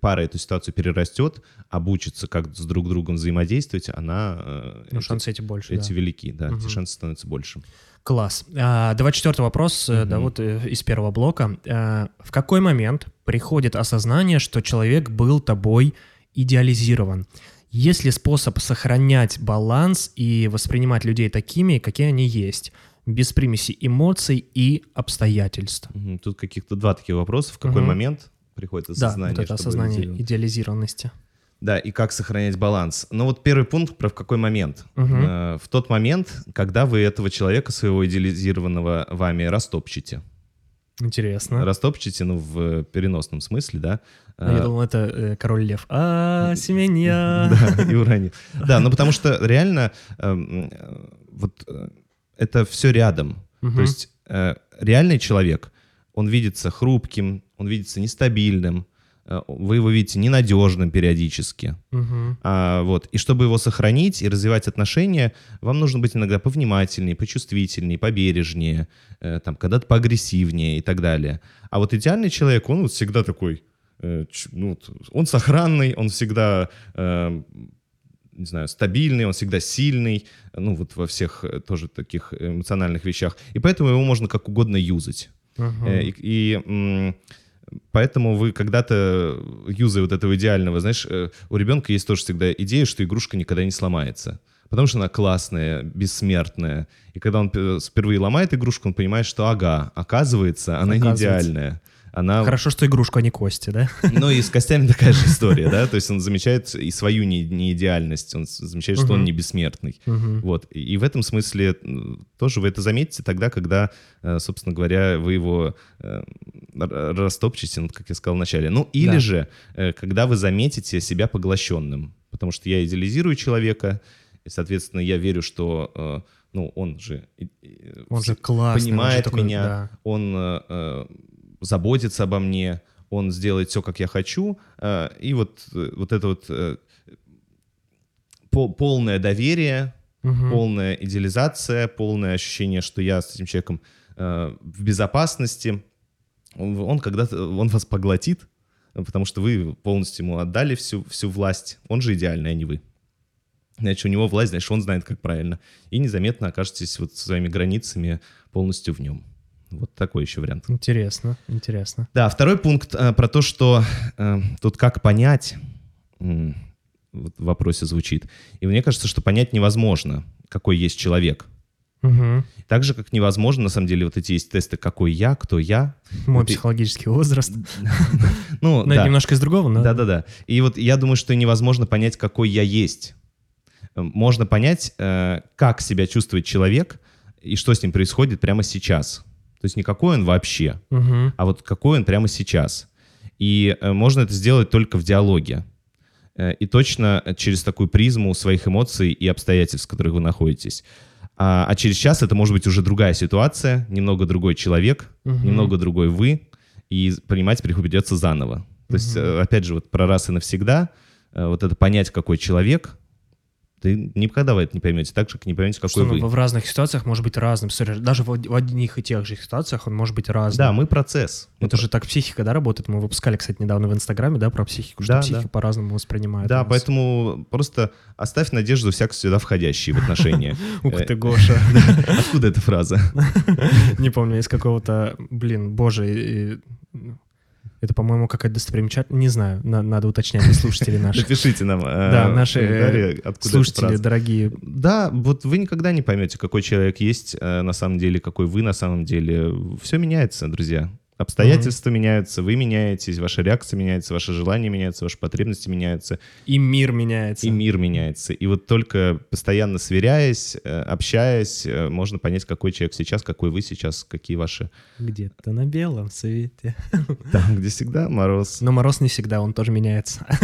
пара эту ситуацию перерастет, обучится как с друг другом взаимодействовать, она... Э, ну, эти, шансы эти больше, Эти да. велики, да, угу. эти шансы становятся больше. Класс. А, давай четвертый вопрос, угу. да, вот э, из первого блока. А, в какой момент приходит осознание, что человек был тобой идеализирован? Есть ли способ сохранять баланс и воспринимать людей такими, какие они есть, без примеси эмоций и обстоятельств? Тут каких-то два таких вопроса. В какой Мгм. момент приходит Да, осознание? вот это осознание идеализировать? идеализированности. Да, и как сохранять баланс. Ну вот первый пункт про в какой момент. Мгм. Э, В тот момент, когда вы этого человека, своего идеализированного вами, растопчете. Интересно. Растопчете, ну, в переносном смысле, да. А Я Э, думал, это э, король лев. А, семенья. Да, и уронил. Да, ну потому что реально эм, э, вот это все рядом. Мгм. То есть э, реальный человек, он видится хрупким, он видится нестабильным, э, вы его видите ненадежным периодически. Мгм. А, вот. И чтобы его сохранить и развивать отношения, вам нужно быть иногда повнимательнее, почувствительнее, побережнее, э, там, когда-то поагрессивнее и так далее. А вот идеальный человек, он вот всегда такой, э, ну, он сохранный, он всегда, э, не знаю, стабильный, он всегда сильный, ну, вот во всех э, тоже таких эмоциональных вещах. И поэтому его можно как угодно юзать. Э, И, и, поэтому вы когда-то, юзая вот этого идеального, знаешь, э, у ребенка есть тоже всегда идея, что игрушка никогда не сломается. Потому что она классная, бессмертная. И когда он впервые ломает игрушку, он понимает, что ага, оказывается, она не Оказывается. идеальная. Она... Хорошо, что игрушку, а не кости, да? Ну и с костями такая же история, да? То есть он замечает и свою не- неидеальность, он замечает, что он не бессмертный. Вот. И в этом смысле тоже вы это заметите тогда, когда, э, собственно говоря, вы его э, растопчете, ну, как я сказал вначале. Ну, или же, э, когда вы заметите себя поглощенным. Потому что я идеализирую человека, и, соответственно, я верю, что ну, он же, Он же классный. он же понимает такой, меня, да. он заботится обо мне, он сделает все, как я хочу. э, и вот, э, вот это вот э, пол- полное доверие, Мгм. полная идеализация, полное ощущение, что я с этим человеком в безопасности. Он, он когда-то, он вас поглотит, потому что вы полностью ему отдали всю, всю власть. Он же идеальный, а не вы. Значит, у него власть, значит, он знает, как правильно. И незаметно окажетесь вот своими границами полностью в нем. Вот такой еще вариант. Интересно, интересно. Да, второй пункт э, про то, что э, тут как понять, м, вот в вопросе звучит. И мне кажется, что понять невозможно, какой есть человек. Мгм. Так же, как невозможно, на самом деле, вот эти есть тесты, какой я, кто я. Мой Вот и- психологический возраст. Ну, да. немножко из другого, но... Да-да-да. И вот я думаю, что невозможно понять, какой я есть. Э, Можно понять, э, как себя чувствует человек и что с ним происходит прямо сейчас. То есть не какой он вообще, Мгм. а вот какой он прямо сейчас. И э, можно это сделать только в диалоге. Э, И точно через такую призму своих эмоций и обстоятельств, в которых вы находитесь. А, а через час это может быть уже другая ситуация, немного другой человек, Мгм. немного другой вы, и понимать придется заново. То есть, э, опять же, вот про раз и навсегда, э, вот это понять, какой человек, ты никогда вы это не поймете, так же, как не поймете, какой Что вы. он в разных ситуациях может быть разным. Даже в в одних и тех же ситуациях он может быть разным. Да, мы процесс. Мы Это же так психика, да, работает? Мы выпускали, кстати, недавно в Инстаграме, да, про психику, что Да, психика да. по-разному воспринимает. Да, поэтому просто оставь надежду всяко сюда входящие в отношения. Ух Э, ты, Гоша. Откуда эта фраза? Не помню, из какого-то, блин, боже, это, по-моему, какая-то достопримечательность. Не знаю, на- надо уточнять для слушателей наших. Напишите нам. э, Да, наши э, слушатели дорогие. Да, вот вы никогда не поймете, какой человек есть э, на самом деле, какой вы на самом деле. Все меняется, друзья. Обстоятельства меняются, вы меняетесь, ваша реакция меняется, ваши желания меняются, ваши потребности меняются, И мир меняется. и мир меняется. И вот только постоянно сверяясь, э, общаясь, э, можно понять, какой человек сейчас, какой вы сейчас, какие ваши... Где-то на белом свете. Там, где всегда мороз. Но мороз не всегда, он тоже меняется.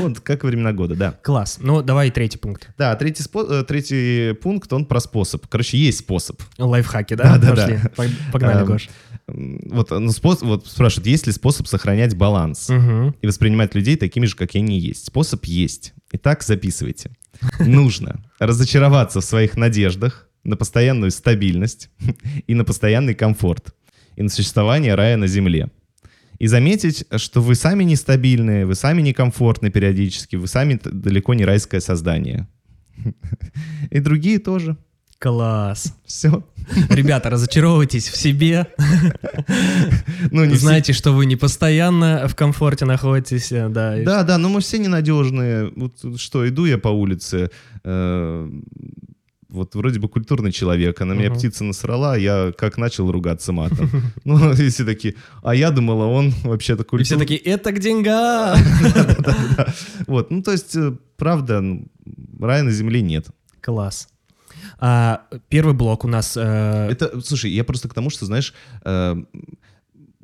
Вот, как времена года, да. Класс. Ну, давай третий пункт. Да, третий, спо- э, третий пункт, он про способ. Короче, есть способ. Лайфхаки, да? Да-да-да. Пошли. Пог- Погнали, Эм, Гош. Вот, ну, спос- вот спрашивают, есть ли способ сохранять баланс Мгм. и воспринимать людей такими же, как они есть? Способ есть. Итак, записывайте. Нужно разочароваться в своих надеждах на постоянную стабильность и на постоянный комфорт, и на существование рая на земле. И заметить, что вы сами нестабильные, вы сами некомфортны периодически, вы сами далеко не райское создание. И другие тоже. Класс. Все. Ребята, разочаровывайтесь в себе. Ну, не все- Знаете, что вы не постоянно в комфорте находитесь. э, Да, и Да, да, но мы все ненадежные. Вот что, иду я по улице, э, вот вроде бы культурный человек, а на меня птица насрала, я как начал ругаться матом. Ну, и все такие, а я думала, он вообще-то И культурный. все такие, это к деньгам. Вот, ну то есть, э, правда, ну, рая на земле нет. Класс. А, первый блок у нас... э, Это, слушай, я просто к тому, что, знаешь, э,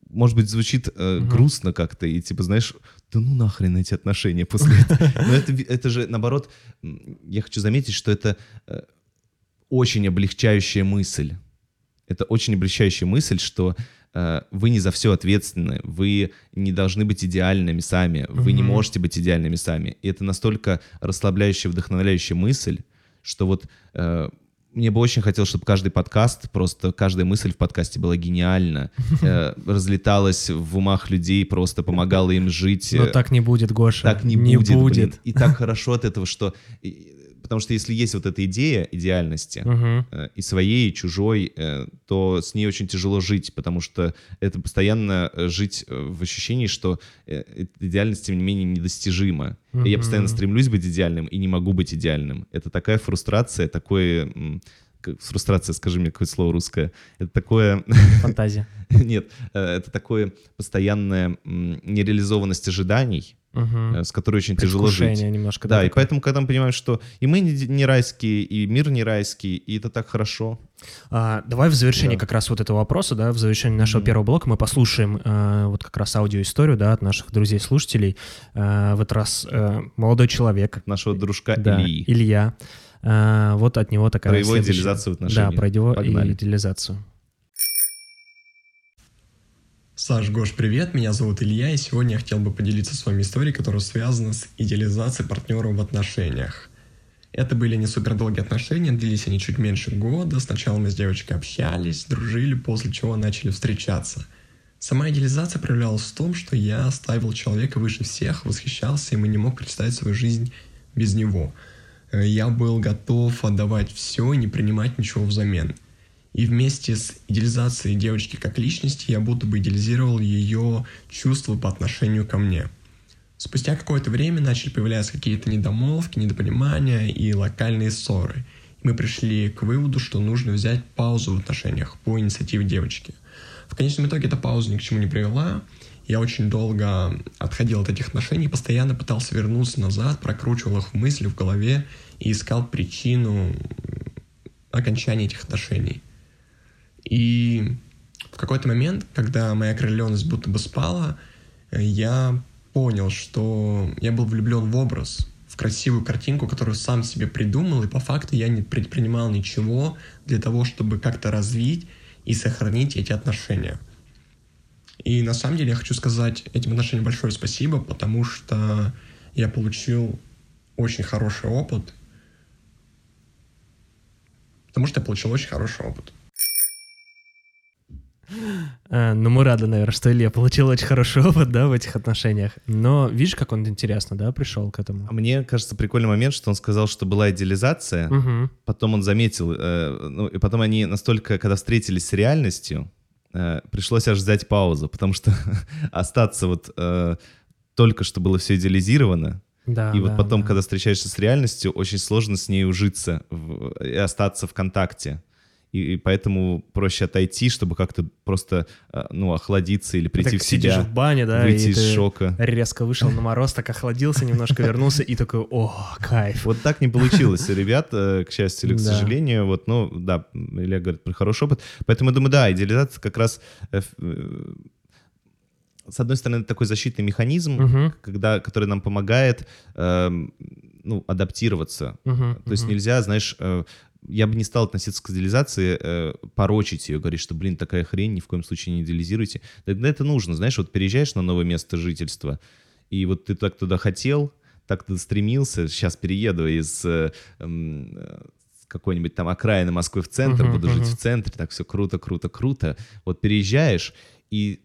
может быть, звучит э, Мгм. грустно как-то, и типа, знаешь, да ну нахрен эти отношения после этого. Но это, это же, наоборот, я хочу заметить, что это э, очень облегчающая мысль. Это очень облегчающая мысль, что э, вы не за все ответственны, вы не должны быть идеальными сами, вы не Мгм. можете быть идеальными сами. И это настолько расслабляющая, вдохновляющая мысль, что вот э, мне бы очень хотелось, чтобы каждый подкаст, просто каждая мысль в подкасте была гениальна, э, разлеталась в умах людей, просто помогала им жить. Но э, так не будет, Гоша. так не, будет, блин. И так хорошо от этого, что... Потому что если есть вот эта идея идеальности, Мгм. э, и своей, и чужой, э, то с ней очень тяжело жить, потому что это постоянно э, жить э, в ощущении, что э, идеальность, тем не менее, недостижима. И я постоянно стремлюсь быть идеальным и не могу быть идеальным. Это такая фрустрация, такое... Фрустрация, скажи мне какое слово русское. Это такое... Фантазия. Нет, э, это такое постоянная нереализованность ожиданий, Э, с которой очень тяжело жить. Немножко. Да, и такое. поэтому, когда мы понимаем, что и мы не, райские, и мир не райский, и это так хорошо. А, давай в завершении Да. как раз вот этого вопроса, да, в завершении нашего первого блока мы послушаем э, вот как раз аудиоисторию, да, от наших друзей-слушателей. Э, в этот раз э, молодой человек, Нашего дружка да, Ильи. Илья. Э, вот от него такая Про его следующая- идеализацию в Да, про его Погнали. идеализацию. Саш, Гош, привет, меня зовут Илья, и сегодня я хотел бы поделиться с вами историей, которая связана с идеализацией партнера в отношениях. Это были не супер долгие отношения, длились они чуть меньше года. Сначала мы с девочкой общались, дружили, после чего начали встречаться. Сама идеализация проявлялась в том, что я ставил человека выше всех, восхищался и не мог представить свою жизнь без него. Э, Я был готов отдавать все и не принимать ничего взамен. И вместе с идеализацией девочки как личности я будто бы идеализировал ее чувства по отношению ко мне. Спустя какое-то время начали появляться какие-то недомолвки, недопонимания и локальные ссоры. И мы пришли к выводу, что нужно взять паузу в отношениях по инициативе девочки. В конечном итоге эта пауза ни к чему не привела. Я очень долго отходил от этих отношений, постоянно пытался вернуться назад, прокручивал их в мысли, в голове и искал причину окончания этих отношений. И в какой-то момент, когда моя окрыленность будто бы спала, э, я понял, что я был влюблен в образ, в красивую картинку, которую сам себе придумал, и по факту я не предпринимал ничего для того, чтобы как-то развить и сохранить эти отношения. И на самом деле я хочу сказать этим отношениям большое спасибо, потому что я получил очень хороший опыт. Потому что я получил очень хороший опыт. Э, ну, мы рады, наверное, что Илья получил очень хороший опыт, да, в этих отношениях. Но видишь, как он интересно, да, пришел к этому. А мне кажется, прикольный момент, что он сказал, что была идеализация, Мгм. потом он заметил, э, ну, и потом они настолько, когда встретились с реальностью, э, пришлось аж взять паузу, потому что остаться вот э, только что было все идеализировано, Да, и вот да, потом, да. когда встречаешься с реальностью, очень сложно с ней ужиться в- и остаться в контакте. И, и поэтому проще отойти, чтобы как-то просто, э, ну, охладиться или прийти Так в сидишь себя, в бане, да, выйти и из шока. резко вышел на мороз, так охладился, немножко вернулся и такой, о, кайф. Вот так не получилось, ребят, э, к счастью или к сожалению. Вот, ну, да, Илья говорит про хороший опыт. Поэтому я думаю, да, идеализация как раз э, с одной стороны, это такой защитный механизм, когда, который нам помогает эм, ну, адаптироваться. То есть нельзя, знаешь, э, я бы не стал относиться к идеализации, э, порочить ее, говорить, что, блин, такая хрень, ни в коем случае не идеализируйте. Тогда это нужно, знаешь, вот переезжаешь на новое место жительства, и вот ты так туда хотел, так туда стремился, сейчас перееду из э, э, какой-нибудь там окраины Москвы в центр, Мгм, буду жить мгм. в центре, так все круто, круто, круто. Вот переезжаешь, и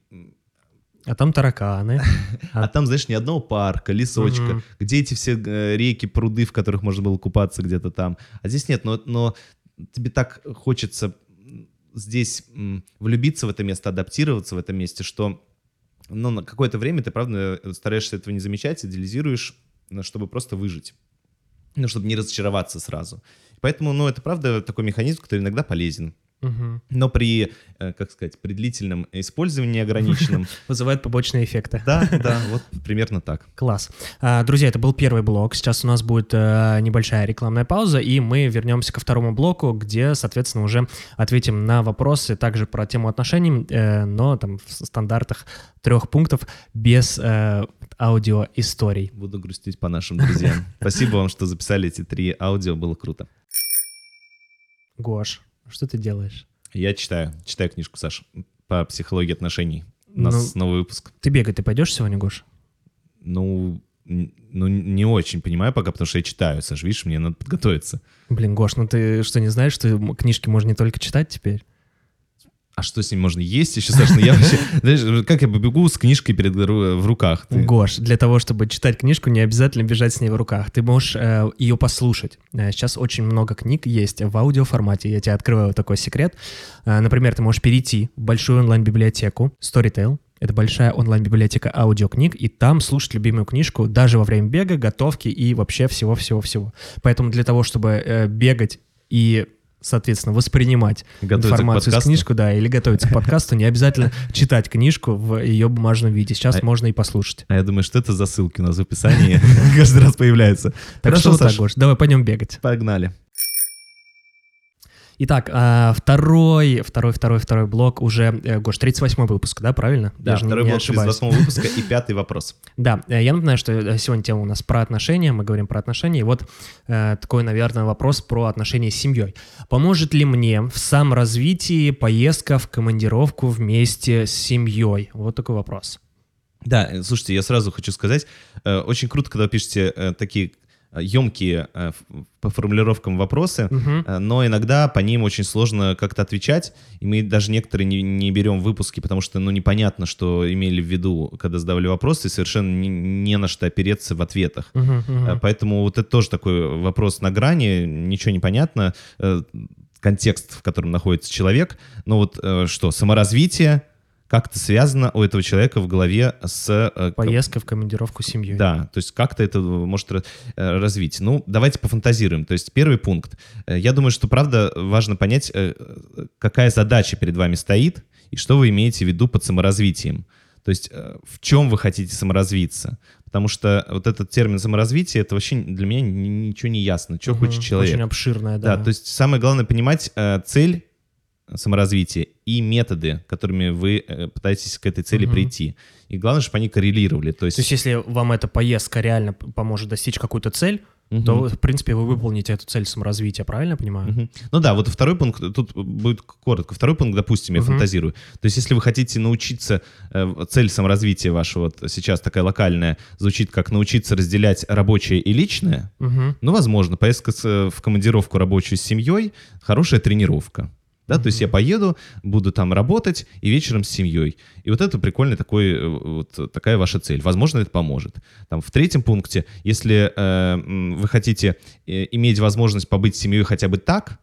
А там тараканы. а там, знаешь, ни одного парка, лесочка, где эти все э, реки, пруды, в которых можно было купаться где-то там. А здесь нет, но, но тебе так хочется здесь влюбиться в это место, адаптироваться в этом месте, что ну, на какое-то время ты, правда, стараешься этого не замечать, идеализируешь, ну, чтобы просто выжить. Ну, чтобы не разочароваться сразу. Поэтому, ну, это, правда, такой механизм, который иногда полезен. Но при, э, как сказать, при длительном использовании ограниченном, Вызывает побочные эффекты. да, да, вот примерно так. Класс. А, Друзья, это был первый блок. Сейчас у нас будет э, небольшая рекламная пауза, и мы вернемся ко второму блоку, где, соответственно, уже ответим на вопросы также про тему отношений, э, но там в стандартах трех пунктов без э, аудиоисторий. Буду грустить по нашим друзьям. Спасибо вам, что записали эти три аудио, было круто. Гош, что ты делаешь? Я читаю, читаю книжку, Саш, по психологии отношений. У нас новый выпуск. Ты бегать ты пойдешь сегодня, Гош? Ну, ну, не очень понимаю пока, потому что я читаю, Саш, видишь, мне надо подготовиться. Блин, Гош, ну ты что, не знаешь, что книжки можно не только читать теперь? А что с ним можно есть еще, Саш? Ну, я вообще, знаешь, как я побегу с книжкой перед, в руках? Ты- Гош, для того, чтобы читать книжку, не обязательно бежать с ней в руках. Ты можешь э, ее послушать. Э, сейчас очень много книг есть в аудиоформате. Я тебе открываю такой секрет. Э, например, ты можешь перейти в большую онлайн-библиотеку Storytel. Это большая онлайн-библиотека аудиокниг, и там слушать любимую книжку даже во время бега, готовки и вообще всего-всего-всего. Поэтому для того, чтобы э, бегать и соответственно, воспринимать Готовиться информацию из книжку, да, или готовиться к подкасту, не обязательно читать книжку в ее бумажном виде. Сейчас А- можно и послушать. А я думаю, что это за ссылки у нас в описании каждый раз появляются. Так Хорошо, что Саш, давай пойдем бегать. погнали. Итак, а, второй, второй, второй, второй блок уже, э, Гош, 38 выпуск, да, правильно? Да, Я же не- второй не блок ошибаюсь. 38 выпуска и пятый вопрос. Да, э, я напоминаю, что э, сегодня тема у нас про отношения, мы говорим про отношения, и вот такой, наверное, вопрос про отношения с семьей. Поможет ли мне в саморазвитии поездка в командировку вместе с семьей? Вот такой вопрос. Да, слушайте, я сразу хочу сказать, э, очень круто, когда пишете э, такие емкие по формулировкам вопросы, э, но иногда по ним очень сложно как-то отвечать, и мы даже некоторые не, не берем выпуски, потому что, ну, непонятно, что имели в виду, когда задавали вопросы, и совершенно не, не на что опереться в ответах. Мгм. Э, Поэтому вот это тоже такой вопрос на грани, ничего не понятно, э, контекст, в котором находится человек. Но вот э, что, саморазвитие как-то связано у этого человека в голове с... э, Поездка в командировку с семьей. да, то есть как-то это может ra- э, развить. Ну, давайте пофантазируем. То есть первый пункт. Э, Я думаю, что, правда, важно понять, э, э, какая задача перед вами стоит и что вы имеете в виду под саморазвитием. То есть э, в чем вы хотите саморазвиться. Потому что вот этот термин саморазвитие, это вообще для меня ни- ничего не ясно. Что Мгм. хочет человек. Очень обширная, да. Да, то есть самое главное понимать э, цель саморазвития и методы, которыми вы э, пытаетесь к этой цели Мгм. прийти. И главное, чтобы они коррелировали. То есть, То есть, если вам эта поездка реально поможет достичь какую-то цель, Мгм. то, в принципе, вы выполните эту цель саморазвития, правильно я понимаю? Мгм. Ну да, вот второй пункт, тут будет коротко. Второй пункт, допустим, я Мгм. фантазирую. То есть если вы хотите научиться, э, цель саморазвития вашего вот сейчас такая локальная, звучит как научиться разделять рабочее и личное, Мгм. ну, возможно, поездка э, в командировку рабочую с семьей — хорошая тренировка. Да, то есть я поеду, буду там работать и вечером с семьей. И вот это прикольный такой, э, вот такая ваша цель. Возможно, это поможет. Там в третьем пункте, если э, вы хотите э, иметь возможность побыть с семьей хотя бы так,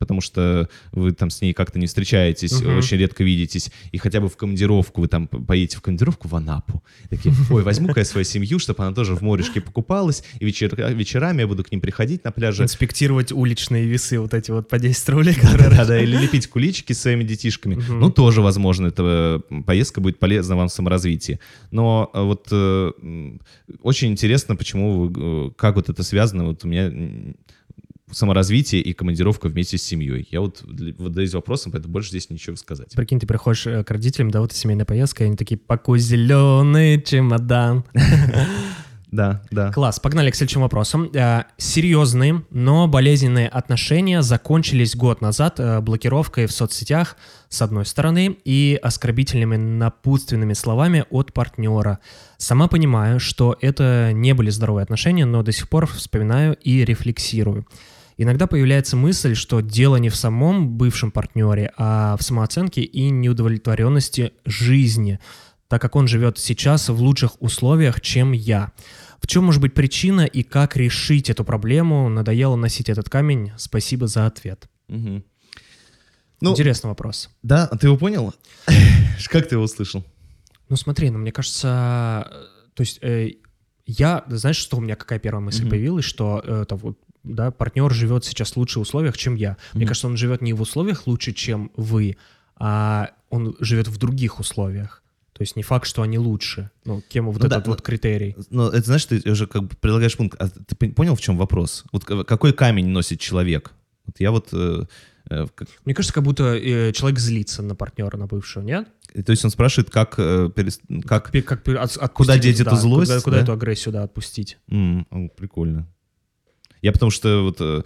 потому что вы там с ней как-то не встречаетесь, Мгм. очень редко видитесь, и хотя бы в командировку, вы там поедете в командировку в Анапу. Такие, ой, возьму-ка я свою семью, чтобы она тоже в морешке покупалась, и вечер- вечерами я буду к ним приходить на пляже. Инспектировать уличные весы, вот эти вот по 10 рублей, которые Да, да, или лепить куличики с своими детишками. Мгм. Ну, тоже, возможно, эта поездка будет полезна вам в саморазвитии. Но э, вот э, очень интересно, почему, вы, э, как вот это связано. Вот у меня саморазвитие и командировка вместе с семьей. Я вот задаюсь вопросом, поэтому больше здесь ничего сказать. Прикинь, ты приходишь э, к родителям, да, вот семейная поездка, и они такие, пакуй зеленый чемодан. Да, да. Класс, погнали к следующему вопросу. Э, Серьезные, но болезненные отношения закончились год назад э, блокировкой в соцсетях, с одной стороны, и оскорбительными напутственными словами от партнера. Сама понимаю, что это не были здоровые отношения, но до сих пор вспоминаю и рефлексирую. Иногда появляется мысль, что дело не в самом бывшем партнере, а в самооценке и неудовлетворенности жизни, так как он живет сейчас в лучших условиях, чем я. В чем может быть причина и как решить эту проблему? Надоело носить этот камень. Спасибо за ответ. Мгм. Ну, Интересный вопрос. да, а ты его понял? Как ты его услышал? Ну смотри, ну мне кажется, э, то есть э, я, знаешь, что у меня какая первая мысль Мгм. появилась, что э, это вот, да, партнер живет сейчас в лучших условиях, чем я. Мне Мгм. кажется, он живет не в условиях лучше, чем вы, а он живет в других условиях. То есть не факт, что они лучше. Ну, кем вот Ну да, этот ну- вот критерий. Ну, это значит, ты уже как бы предлагаешь пункт. А ты пон- понял, в чем вопрос? Вот какой камень носит человек? Вот я вот... э, э, как- Мне кажется, как будто э, человек злится на партнера, на бывшего, нет? то есть он спрашивает, как... э, перес- как... Как, пе- от- Куда деть это- эту злость, Куда, куда да? эту агрессию, да, отпустить? О, прикольно. Я потому что, вот, э,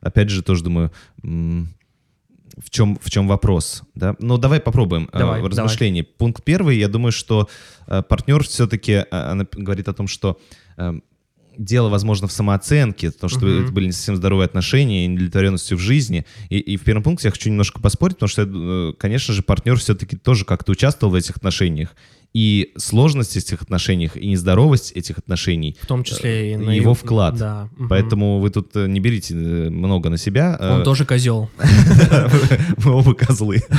опять же, тоже думаю, в чем, в чем вопрос, да? Ну, давай попробуем э, Давай, в размышлении. Пункт первый, я думаю, что э, партнер все-таки, она говорит о том, что э, дело, возможно, в самооценке, потому что Мгм. это были не совсем здоровые отношения и недовлетворенностью в жизни. И, и в первом пункте я хочу немножко поспорить, потому что, э, конечно же, партнер все-таки тоже как-то участвовал в этих отношениях. И сложность этих отношениях, и нездоровость этих отношений В том числе и на Э, его вклад. Да. Поэтому вы тут э, не берите э, много на себя. Он Э, тоже козел. Вы оба козлы.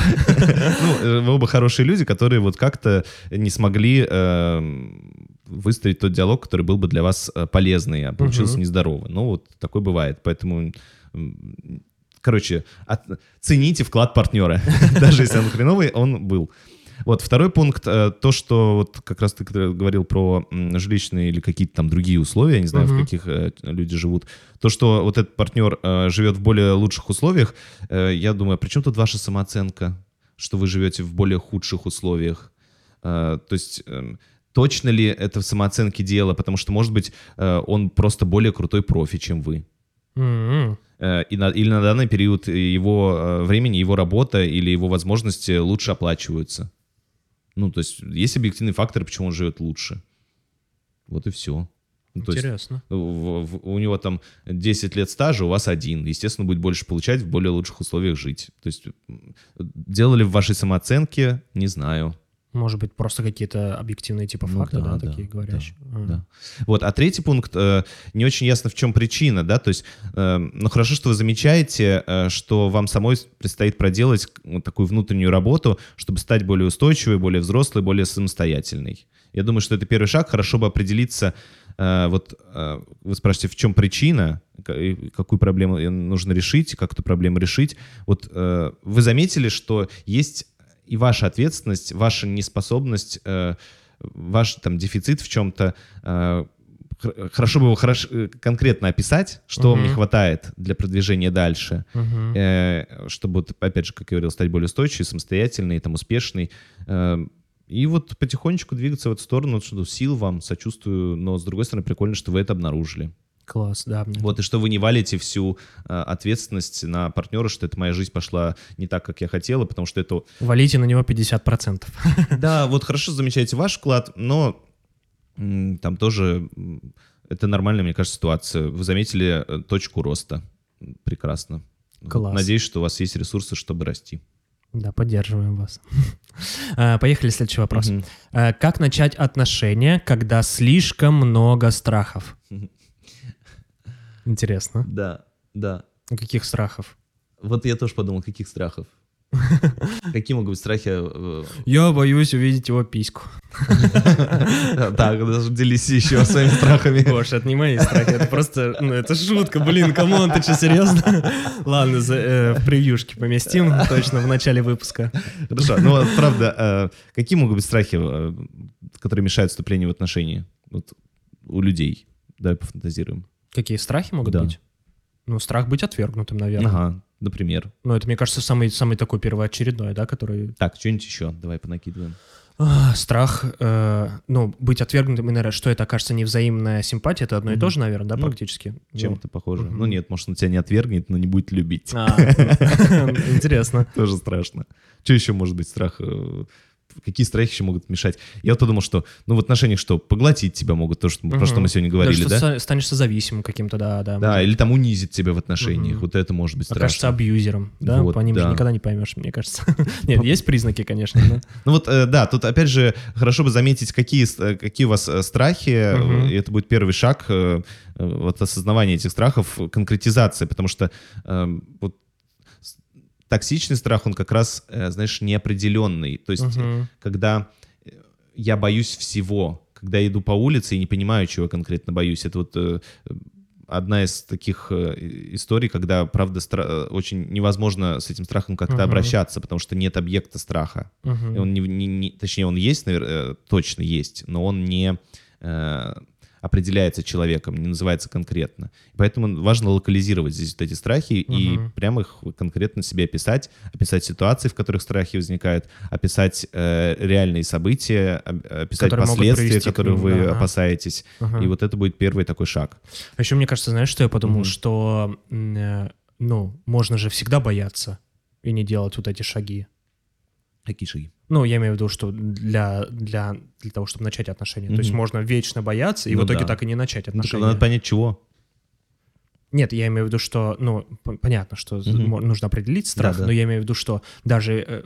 Ну, э, вы оба хорошие люди, которые вот как-то не смогли э, выстроить тот диалог, который был бы для вас э, полезный, а получился нездоровый. Ну, вот такое бывает. Поэтому, короче, от- цените вклад партнера. Даже если он хреновый, он был. Вот второй пункт, э, то, что вот как раз ты говорил про жилищные или какие-то там другие условия, я не знаю, в Мгм. каких э, люди живут, то, что вот этот партнер э, живет в более лучших условиях, я думаю, а при чем тут ваша самооценка, что вы живете в более худших условиях? То есть эм, точно ли это в самооценке дело? Потому что, может быть, он просто более крутой профи, чем вы. Э, и на- или на данный период его времени, его работа или его возможности лучше оплачиваются. Ну, то есть есть объективные факторы, почему он живет лучше. Вот и все. Ну, то есть Интересно. в- в- у него там 10 лет стажа, у вас один. Естественно, будет больше получать, в более лучших условиях жить. То есть м, дело ли в вашей самооценке, не знаю. Может быть, просто какие-то объективные типа Ну факты, да, да, да, такие говорящие. М. Да. Вот, а третий пункт, э, не очень ясно, в чем причина, да, то есть, э, ну хорошо, что вы замечаете, э, что вам самой предстоит проделать вот такую внутреннюю работу, чтобы стать более устойчивой, более взрослой, более самостоятельной. Я думаю, что это первый шаг, хорошо бы определиться, э, вот э, вы спрашиваете, в чем причина, какую проблему нужно решить, как эту проблему решить. Вот э, вы заметили, что есть и ваша ответственность, ваша неспособность, э, ваш там дефицит в чем-то. э, хорошо бы его хорошо, э, конкретно описать, что вам не хватает для продвижения дальше, Мгм. э, чтобы, опять же, как я говорил, стать более устойчивой, самостоятельной, там, успешной. э, и вот потихонечку двигаться в эту сторону, что сил вам, сочувствую, но, с другой стороны, прикольно, что вы это обнаружили. Класс, да. Вот, и что вы не валите всю э, ответственность на партнера, что это моя жизнь пошла не так, как я хотела, потому что это... Валите на него 50%. Да, вот хорошо замечаете ваш вклад, но там тоже это нормальная, мне кажется, ситуация. Вы заметили э, точку роста. Прекрасно. Класс. Надеюсь, что у вас есть ресурсы, чтобы расти. Да, поддерживаем вас. А, Поехали, следующий вопрос. А, Как начать отношения, когда слишком много страхов? Интересно. Да, да. У каких страхов? Вот я тоже подумал, каких страхов? Какие могут быть страхи? э, Я боюсь увидеть его письку. Так, даже делись еще своими страхами. Гош, это не мои страхи, это просто, ну, это шутка, блин, come on, ты что, серьезно? Ладно, э, в превьюшке поместим точно в начале выпуска. Хорошо, ну правда, э, какие могут быть страхи, которые мешают вступлению в отношения у людей? Давай пофантазируем. Какие страхи могут Да. быть? Ну, страх быть отвергнутым, наверное. Ага, например. Ну, это, мне кажется, самый, самый такой первоочередной, да, который... Так, что-нибудь еще, давай понакидываем. А, страх, э, ну, быть отвергнутым, и, наверное, что это окажется невзаимная симпатия, это одно и Мгм. то же, наверное, да, Ну, практически? Ну, Чем-то похоже. мгм. Ну нет, может, он тебя не отвергнет, но не будет любить. а, Интересно. Тоже страшно. Что еще может быть страх? Какие страхи еще могут мешать? Я вот подумал, что, ну, в отношениях что, поглотить тебя могут, то, что, про что мы сегодня говорили, что да? ста- станешь зависимым каким-то, да, да. Да, или там унизить тебя в отношениях. Мгм. Вот это может быть Окажется страшно. абьюзером, да? Вот, По ним же да. никогда не поймешь, мне кажется. Нет, есть признаки, конечно, да. Ну вот, э, да, тут опять же хорошо бы заметить, какие, э, какие у вас э, страхи, и это будет первый шаг вот осознавания этих страхов, конкретизация, потому что э, вот токсичный страх, он как раз, э, знаешь, неопределенный. То есть, Мгм. когда э, я боюсь всего, когда я иду по улице и не понимаю, чего конкретно боюсь. Это вот э, одна из таких историй, когда, правда, стра- очень невозможно с этим страхом как-то Мгм. обращаться, потому что нет объекта страха. Мгм. И Он не, не- не- точнее, он есть, навер- э, точно есть, но он не э, определяется человеком, не называется конкретно. Поэтому важно локализировать здесь вот эти страхи и Мгм. прямо их конкретно себе описать, описать ситуации, в которых страхи возникают, описать э, реальные события, об- описать Которые последствия, которые ним, вы да. опасаетесь. Ага. И вот это будет первый такой шаг. А еще мне кажется, знаешь, что я подумал, Мгм. что, э, ну, можно же всегда бояться и не делать вот эти шаги. Какие шаги? Ну, я имею в виду, что для, для, для того, чтобы начать отношения. То есть можно вечно бояться и Ну в итоге да. так и не начать Ну, отношения. надо понять, чего. Нет, я имею в виду, что, ну, понятно, что Мгм. мо- нужно определить страх, Да-да. но я имею в виду, что даже э,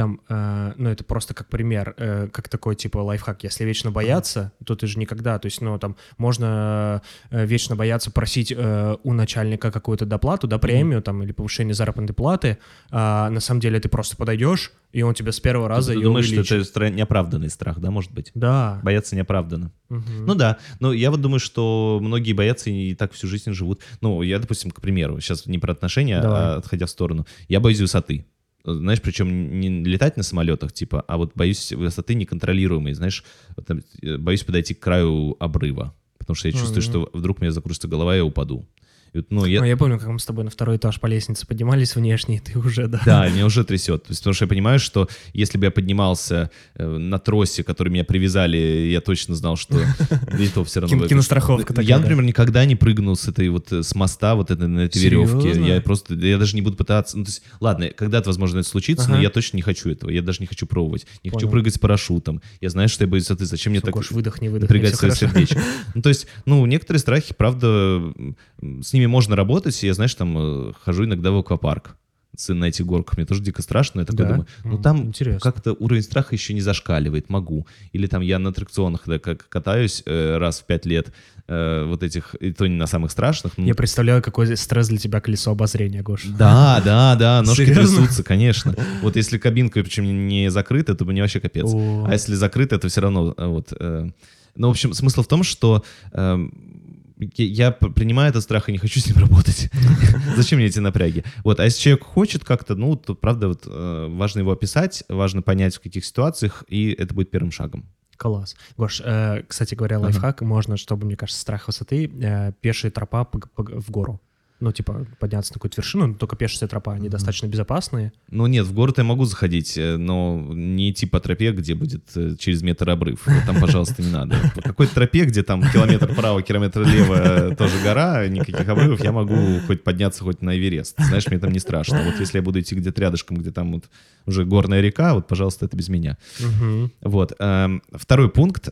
там, э, ну, это просто как пример, э, как такой, типа, лайфхак. Если вечно бояться, то ты же никогда, то есть, ну, там, можно э, вечно бояться просить э, у начальника какую-то доплату, да, премию, там, или повышение заработной платы, а на самом деле ты просто подойдешь, и он тебе с первого раза ты ее думаешь, что это стра- неоправданный страх, да, может быть? Да. Бояться неоправданно. Мгм. Ну да, но я вот думаю, что многие боятся и так всю жизнь живут. Ну, я, допустим, к примеру, сейчас не про отношения, Давай. а отходя в сторону. Я боюсь высоты. Знаешь, причем не летать на самолетах, типа, а вот боюсь высоты неконтролируемой, знаешь, там, э, боюсь подойти к краю обрыва, потому что я чувствую, Мгм. что вдруг у меня закружится голова, и я упаду. Ну, я, Ну, я помню, как мы с тобой на второй этаж по лестнице поднимались внешне, и ты уже, да. Да, меня уже трясет. То есть, потому что я понимаю, что если бы я поднимался э, на тросе, который меня привязали, я точно знал, что и то все равно... Киностраховка такая, Я, например, никогда не прыгнул с этой вот э, с моста вот этой, на этой веревке. Я просто, я даже не буду пытаться... Ну, то есть, ладно, когда-то, возможно, это случится, но я точно не хочу этого. Я даже не хочу пробовать. Не хочу прыгать с парашютом. Я знаю, что я боюсь высоты. Зачем мне так напрягать свое сердечко? Ну, то есть, ну, некоторые страхи, правда, с ними можно работать. Я, знаешь, там э, хожу иногда в аквапарк на этих горках. Мне тоже дико страшно. Я такой Да? думаю, ну там интересно. как-то уровень страха еще не зашкаливает, могу. Или там я на аттракционах да, как катаюсь э, раз в пять лет, э, вот этих, и то не на самых страшных. ну, Я представляю, какой стресс для тебя колесо обозрения, Гош. да, да, да, ножки Серьезно? трясутся, конечно. Вот если кабинка, причем не закрыта, то мне вообще капец. О. А если закрыто, то все равно э, вот. э, Ну, в общем, смысл в том, что эм, я принимаю этот страх и не хочу с ним работать. Зачем мне эти напряги? Вот, а если человек хочет как-то, ну, то правда вот э, важно его описать, важно понять в каких ситуациях, и это будет первым шагом. Класс. Гош, э, кстати говоря, Ага. лайфхак можно, чтобы, мне кажется, страх высоты, э, пешая тропа в гору. Ну, типа, подняться на какую-то вершину, но только пешая тропа, они достаточно безопасные. Ну нет, в город я могу заходить, э, но не идти по тропе, где будет э, через метр обрыв. Вот Там, пожалуйста, не надо. По какой-то тропе, где там километр вправо, километр влево, э, тоже гора, никаких обрывов, я могу хоть подняться хоть на Эверест. Знаешь, мне там не страшно. Вот если я буду идти где-то рядышком, где там вот уже горная река, вот, пожалуйста, это без меня. Вот. эм, Второй пункт.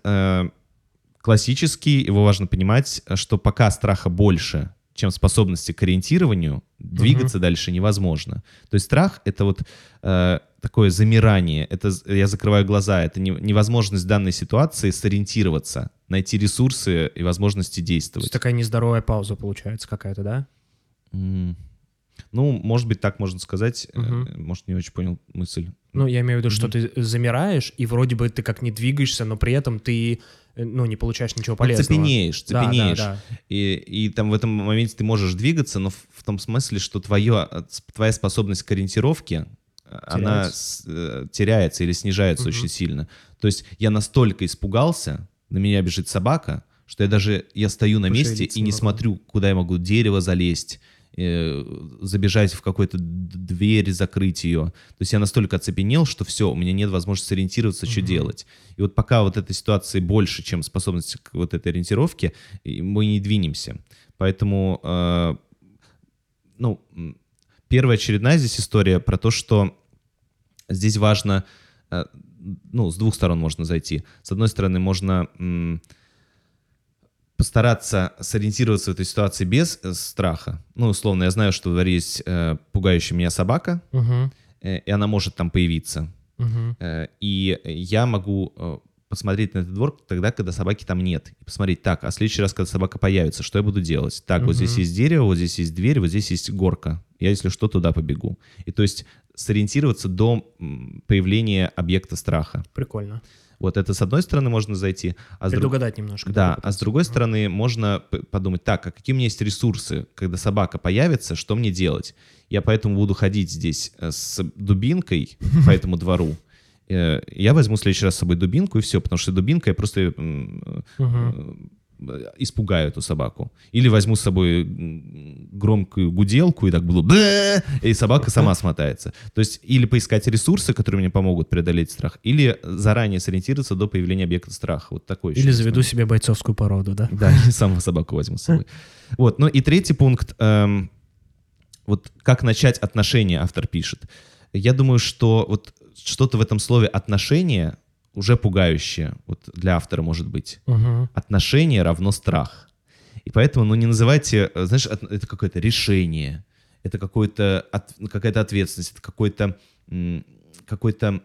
Классический, его важно понимать, что пока страха больше, чем способности к ориентированию, двигаться дальше невозможно. То есть страх — это вот э, такое замирание, это я закрываю глаза, это не- невозможность данной ситуации сориентироваться, найти ресурсы и возможности То есть действовать. такая нездоровая пауза получается какая-то, да? М. Ну, может быть, так можно сказать. Мгм. Может, не очень понял мысль. Ну, я имею в виду, что ты замираешь, и вроде бы ты как не двигаешься, но при этом ты, ну, не получаешь ничего полезного. цепенеешь, Да, да, цепенеешь. да. И, и там в этом моменте ты можешь двигаться, но в, в том смысле, что твое, э, твоя способность к ориентировке, э, она Теряется. с- э, теряется или снижается Мгм. очень сильно. То есть я настолько испугался, на меня бежит собака, что я даже, я стою на месте Пошевелиться и не могу. смотрю, куда я могу дерево залезть, э, забежать в какую-то дверь, закрыть ее. То есть я настолько оцепенел, что все, у меня нет возможности сориентироваться, что Мгм. делать. И вот пока вот этой ситуации больше, чем способность к вот этой ориентировке, мы не двинемся. Поэтому, э, ну, первая очередная здесь история про то, что здесь важно, э, ну, с двух сторон можно зайти. С одной стороны, можно м, постараться сориентироваться в этой ситуации без э, страха. Ну, условно, я знаю, что во дворе есть э, пугающая меня собака, Мгм, э, и она может там появиться. мгм. Э, И я могу э, посмотреть на этот двор тогда, когда собаки там нет. И посмотреть, так, а в следующий раз, когда собака появится, что я буду делать? Так, вот здесь есть дерево, вот здесь есть дверь, вот здесь есть горка. Я, если что, туда побегу. И то есть сориентироваться до появления объекта страха. Прикольно. Вот это с одной стороны можно зайти, а с, друг- Предугадать немножко. да, а с другой стороны можно подумать, так, а какие у меня есть ресурсы, когда собака появится, что мне делать? Я поэтому буду ходить здесь э, с дубинкой по этому двору. Э, Я возьму в следующий раз с собой дубинку и все, потому что дубинка я просто э, испугаю эту собаку. Или возьму с собой громкую гуделку и так буду «Бэ!» и собака сама смотается. То есть или поискать ресурсы, которые мне помогут преодолеть страх, или заранее сориентироваться до появления объекта страха. Вот такой Или заведу себе бойцовскую породу, да? да, самого собаку возьму с собой. Вот, ну и третий пункт. эм, вот как начать отношения, автор пишет. Я думаю, что вот что-то в этом слове «отношения» уже пугающее вот для автора может быть. Мгм. Отношения равно страх. И поэтому, ну, не называйте, э, знаешь, это какое-то решение, это какое-то от- какая-то ответственность, это какое-то какое-то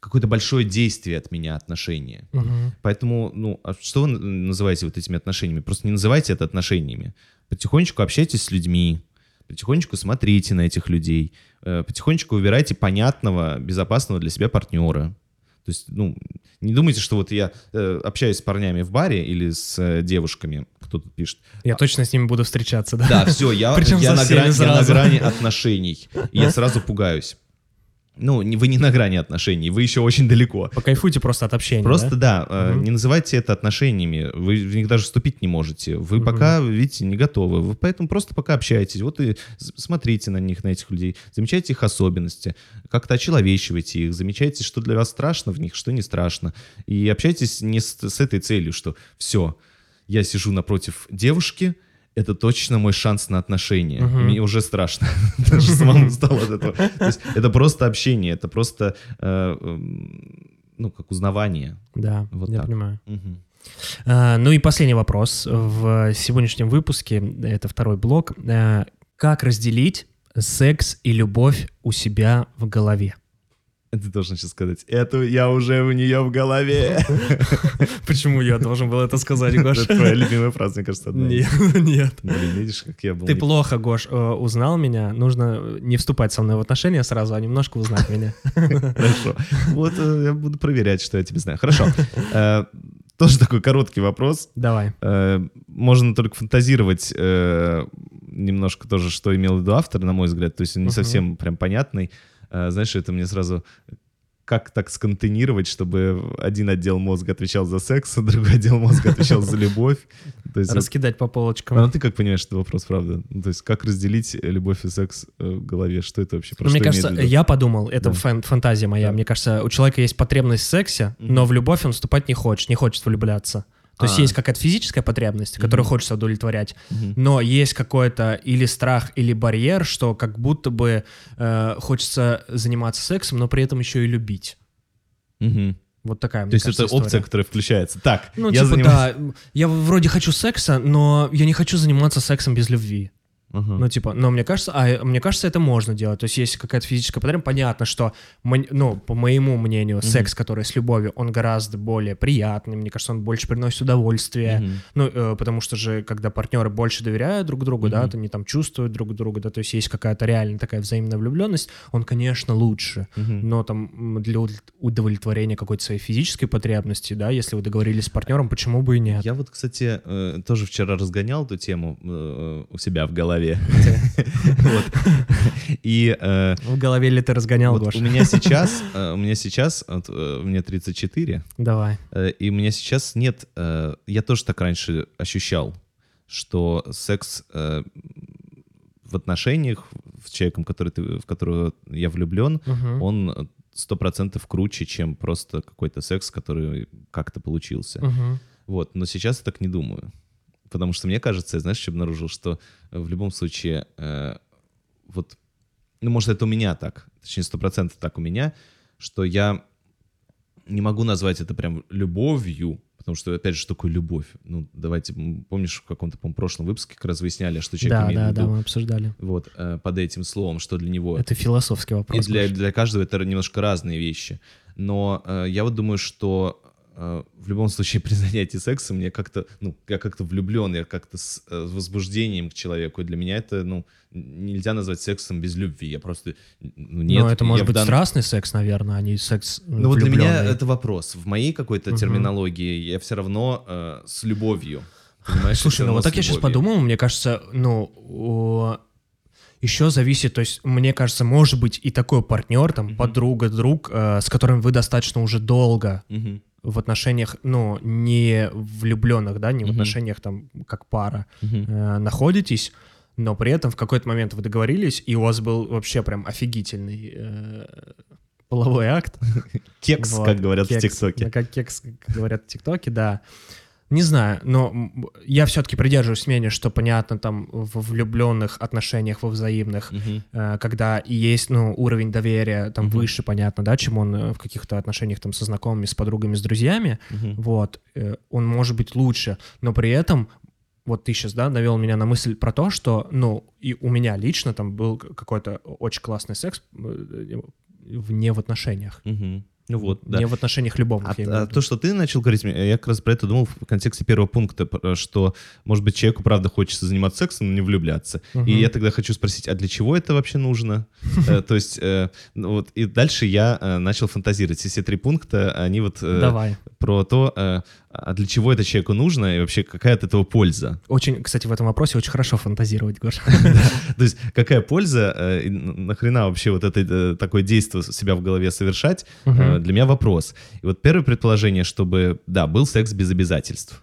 какое-то большое действие от меня отношения. Мгм. Поэтому, ну, а что вы называете вот этими отношениями? Просто не называйте это отношениями. Потихонечку общайтесь с людьми, потихонечку смотрите на этих людей, э, потихонечку выбирайте понятного, безопасного для себя партнера. То есть, ну, не думайте, что вот я э, общаюсь с парнями в баре или с э, девушками, кто тут пишет. Я точно с ними буду встречаться, да? Да, все, я, я, на грани, я на грани отношений. И я сразу пугаюсь. Ну, вы не на грани отношений, вы еще очень далеко. Покайфуйте просто от общения, Просто да? да, Мгм. не называйте это отношениями, вы в них даже вступить не можете. Вы Мгм. пока, видите, не готовы. Вы поэтому просто пока общаетесь. Вот и смотрите на них, на этих людей, замечайте их особенности, как-то очеловечивайте их, замечайте, что для вас страшно в них, что не страшно. И общайтесь не с, с этой целью, что все, я сижу напротив девушки, это точно мой шанс на отношения. Мгм. Мне уже страшно. Даже самому стало от этого. То есть это просто общение, это просто, э, эм, ну, как узнавание. Да, Вот я так. понимаю. Мгм. А, ну и последний вопрос в сегодняшнем выпуске, это второй блок. А, Как разделить секс и любовь у себя в голове? Ты должен сейчас сказать, это я уже у нее в голове. Почему я должен был это сказать, Гош? Это твоя любимая фраза, мне кажется, одна. Нет, нет. Блин, видишь, как я был... Ты плохо, Гош, э, узнал меня. Нужно не вступать со мной в отношения сразу, а немножко узнать меня. Хорошо. Вот э, я буду проверять, что я тебе знаю. Хорошо. Э, Тоже такой короткий вопрос. Давай. Э, Можно только фантазировать э, немножко тоже, что имел в виду автор, на мой взгляд. То есть он не совсем прям понятный. Э, Знаешь, это мне сразу... Как так сконтейнировать, чтобы один отдел мозга отвечал за секс, а другой отдел мозга отвечал за любовь? То есть Раскидать по А полочкам. ну ты как понимаешь этот вопрос, правда? Ну, то есть как разделить любовь и секс э, в голове? Что это вообще? Про Ну, мне кажется, я подумал, это Да. фан- фантазия моя. Да. Мне кажется, у человека есть потребность в сексе, но в любовь он вступать не хочет, не хочет влюбляться. То есть А. есть какая-то физическая потребность, которую хочется удовлетворять, но есть какой-то или страх, или барьер, что как будто бы э, хочется заниматься сексом, но при этом еще и любить. Вот такая, То есть кажется, это опция, которая включается. Так, Ну, я типа, занимаюсь... да, я вроде хочу секса, но я не хочу заниматься сексом без любви. Ну, типа, но мне кажется, а мне кажется, это можно делать. То есть есть какая-то физическая потребность. Понятно, что, ну, по моему мнению, секс, который с любовью, он гораздо более приятный. Мне кажется, он больше приносит удовольствие. Мгм. Ну, э, потому что же, когда партнеры больше доверяют друг другу, да, Мгм. то они там чувствуют друг друга, да, то есть есть какая-то реально такая взаимная влюбленность, он, конечно, лучше. Мгм. Но там для удов- удовлетворения какой-то своей физической потребности, да, если вы договорились с партнером, почему бы и нет? Я вот, кстати, э, тоже вчера разгонял эту тему э, у себя в голове. Вот. И э, В голове ли ты разгонял, вот Гош? у меня сейчас, э, у меня сейчас, э, мне 34, Давай. И у меня сейчас нет... Я тоже так раньше ощущал, что секс в отношениях с человеком, который ты, в которого я влюблен, он сто процентов круче, чем просто какой-то секс, который как-то получился. Вот, но сейчас я так не думаю. Потому что мне кажется, я, знаешь, что обнаружил, что э, в любом случае, э, вот, ну, может, это у меня так, точнее, сто процентов так у меня, что я не могу назвать это прям любовью, потому что, опять же, что такое любовь? Ну, давайте, помнишь, в каком-то, по прошлом выпуске как раз выясняли, что человек Да, имеет да, в да, виду мы обсуждали. вот, э, под этим словом, что для него Это философский и вопрос. для, Гош. для каждого это немножко разные вещи. Но э, я вот думаю, что в любом случае при занятии сексом мне как-то, ну, я как-то влюблен, я как-то с э, возбуждением к человеку. И для меня это, ну, нельзя назвать сексом без любви. Я просто, ну, нет. Но это может быть дан- страстный секс, наверное, а не секс Ну вот для меня это вопрос. В моей какой-то Мгм. терминологии я все равно э, с любовью. Понимаешь? Слушай, ну вот с так я сейчас подумал, мне кажется, ну, еще зависит, то есть, мне кажется, может быть и такой партнер, там, Мгм. подруга, друг, э, с которым вы достаточно уже долго Мгм. В отношениях, ну, не влюбленных, да, не в Мгм. отношениях там как пара Мгм. э, находитесь, но при этом в какой-то момент вы договорились, и у вас был вообще прям офигительный э, половой акт. Кекс, Вот, как говорят в. ТикТоке. Да, как кекс, как говорят в ТикТоке, да. Не знаю, но я все-таки придерживаюсь мнения, что понятно там в влюбленных отношениях, во взаимных, э, когда и есть, ну, уровень доверия там Мгм. выше, понятно, да, чем он э, в каких-то отношениях там со знакомыми, с подругами, с друзьями, Мгм. вот, э, он может быть лучше, но при этом вот ты сейчас, да, навел меня на мысль про то, что, ну, и у меня лично там был какой-то очень классный секс вне в отношениях. Мгм. Ну вот, да. Не в отношениях любовных. А, а то, что ты начал говорить, я как раз про это думал в контексте первого пункта, что, может быть, человеку правда хочется заниматься сексом, но не влюбляться. Мгм. И я тогда хочу спросить, а для чего это вообще нужно? Э, То есть, э, ну вот, и дальше я э, начал фантазировать. Все три пункта, они вот про то, а для чего это человеку нужно, и вообще какая от этого польза. Очень, кстати, в этом вопросе очень хорошо фантазировать, Гоша. То есть, какая польза, э, нахрена вообще вот это э, такое действие себя в голове совершать, э, для меня вопрос. И вот первое предположение, чтобы, да, был секс без обязательств.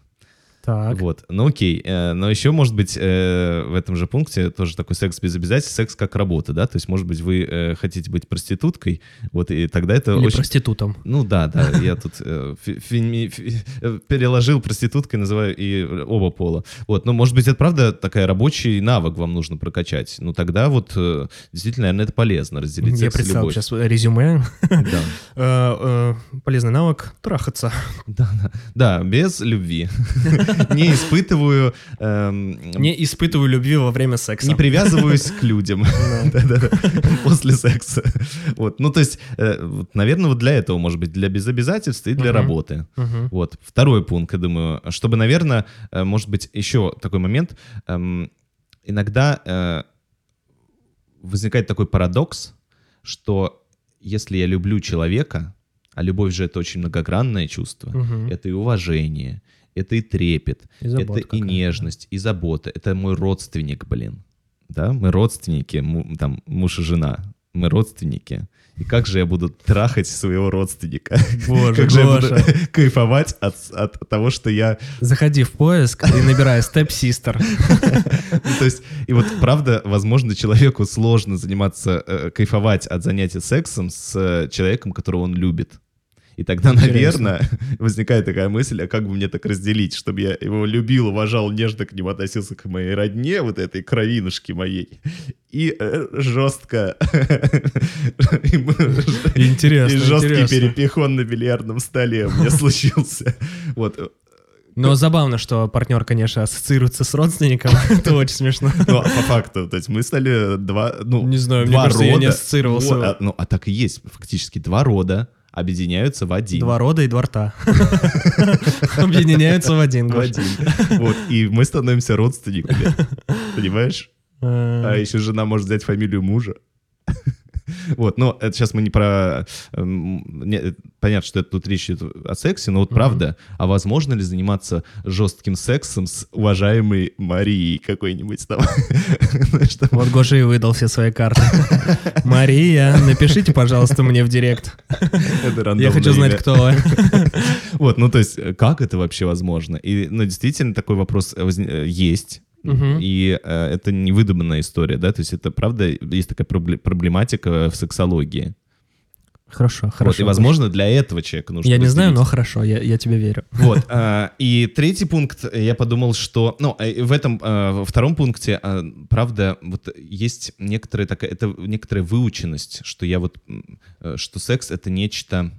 Так. Вот, ну окей, э, но еще может быть э, в этом же пункте тоже такой секс без обязательств, секс как работа, да, то есть может быть вы э, хотите быть проституткой, вот и тогда это Или очень... проститутом. Ну да, да, я тут переложил проституткой, называю и оба пола. Вот, ну может быть это правда такая рабочий навык вам нужно прокачать, ну тогда вот действительно, наверное, это полезно разделить Я представил сейчас резюме. Полезный навык — трахаться. Да, да, да, без любви. Не испытываю эм, Не испытываю любви во время секса. Не привязываюсь к людям после секса. Вот, ну то есть, э, наверное, вот для этого, может быть, для без обязательств и для работы. Вот второй пункт, я думаю, чтобы, наверное, э, может быть, еще такой момент. эм, Иногда э, возникает такой парадокс, что если я люблю человека, а любовь же это очень многогранное чувство, Мгм. это и уважение, это и трепет, И это и нежность, и забота. Это мой родственник, блин. Да, мы родственники, му- там, муж и жена. Мы родственники. И как же я буду трахать своего родственника? Боже, как же я буду Гоша. кайфовать от, от того, что я... Заходи в поиск и набирай. Ну, то есть, и вот правда, возможно, человеку сложно заниматься, э, кайфовать от занятия сексом с э, человеком, которого он любит. И тогда, наверное, возникает такая мысль, а как бы мне так разделить, чтобы я его любил, уважал, нежно к нему относился к моей родне, вот этой кровинушке моей, и э, жестко... Интересно, И жесткий перепихон на бильярдном столе у меня случился. Вот. Но забавно, что партнер, конечно, ассоциируется с родственником. Это очень смешно. Ну, а по факту, то есть мы стали два, ну, Не знаю, мне кажется, я не ассоциировался. А, ну, а так и есть, фактически, два рода объединяются в один. Два рода и два рта. Объединяются в один. В один. Вот, и мы становимся родственниками, понимаешь? А Э, еще жена может взять фамилию мужа. Вот, но это сейчас мы не про... эм, не- понятно, что это тут речь идет о сексе, но вот правда, а возможно ли заниматься жестким сексом с уважаемой Марией какой-нибудь там? Там, Вот Гоша и выдал все свои карты. Мария, напишите, пожалуйста, мне в директ. Я хочу знать, кто вы. Вот, ну то есть, э, как это вообще возможно? И, ну, действительно, такой вопрос э, есть. Мгм. И э, это не выдуманная история, да, то есть это правда есть такая пробле- проблематика в сексологии. Хорошо, Вот, хорошо. и, возможно, для этого человека нужно Я не знаю, но хорошо, я, я тебе верю. Вот. а, И третий пункт, э, я подумал, что... Ну, э, в этом э, втором пункте, а, правда, вот есть некоторая такая... Это некоторая выученность, что я вот... э, Что секс — это нечто...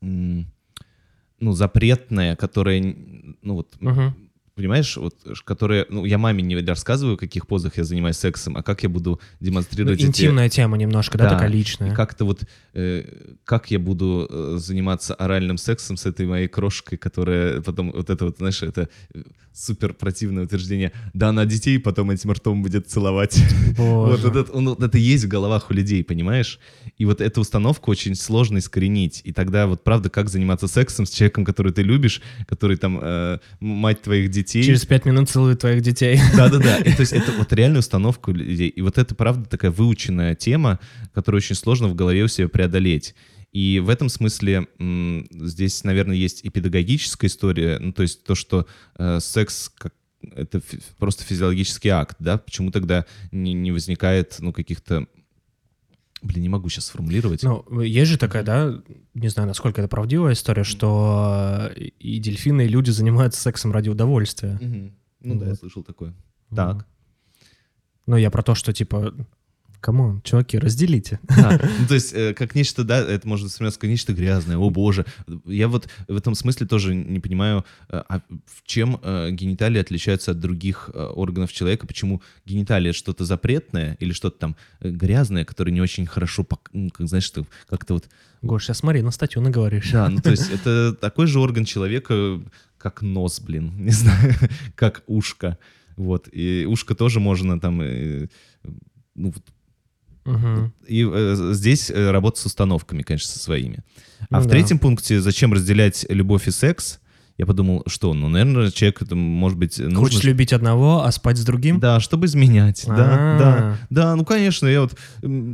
Ну, запретное, которое... Ну, вот... Мгм. Понимаешь, вот, которые, ну, я маме не рассказываю, в каких позах я занимаюсь сексом, а как я буду Ну, демонстрировать эти... интимная тема немножко, да, Да, такая личная. как-то вот, э, как я буду э, заниматься оральным сексом с этой моей крошкой, которая потом, вот это вот, знаешь, это э, супер противное утверждение, да, она детей потом этим ртом будет целовать. Боже. вот это, он- это есть в головах у людей, понимаешь? И вот эту установку очень сложно искоренить. И тогда вот правда, как заниматься сексом с человеком, который ты любишь, который там э, мать твоих детей. Через пять минут целует твоих детей. Да-да-да. То есть это вот реальная установка у людей. И вот это, правда, такая выученная тема, которую очень сложно в голове у себя преодолеть. И в этом смысле здесь, наверное, есть и педагогическая история, ну, то есть то, что э, секс как это просто физиологический акт, да, почему тогда не, не возникает, ну, каких-то... Блин, не могу сейчас сформулировать. Ну, есть же такая, да, не знаю, насколько это правдивая история, что э, и дельфины, и люди занимаются сексом ради удовольствия. Мгм. Ну да, я Вот. слышал такое. Так. Ну, я про то, что, типа, come on, чуваки, разделите. Да, ну, то есть, э, как нечто, да, это может восприниматься как нечто грязное, о боже. Я вот в этом смысле тоже не понимаю, э, а чем э, гениталии отличаются от других э, органов человека, почему гениталия что-то запретное или что-то там э, грязное, которое не очень хорошо, ну, как, знаешь, что как-то вот... Гош, сейчас смотри, на статью наговоришь. Да, ну то есть это такой же орган человека, как нос, блин, не знаю, как ушко. Вот, и ушко тоже можно там... э, ну, и э, здесь э, работа с установками, конечно, со своими. А Ну в да. третьем пункте, зачем разделять любовь и секс, я подумал, что, ну, наверное, человек, это, может быть, нужно... Хочешь любить одного, а спать с другим? Да, чтобы изменять, да, А. да, да, ну, конечно, я вот,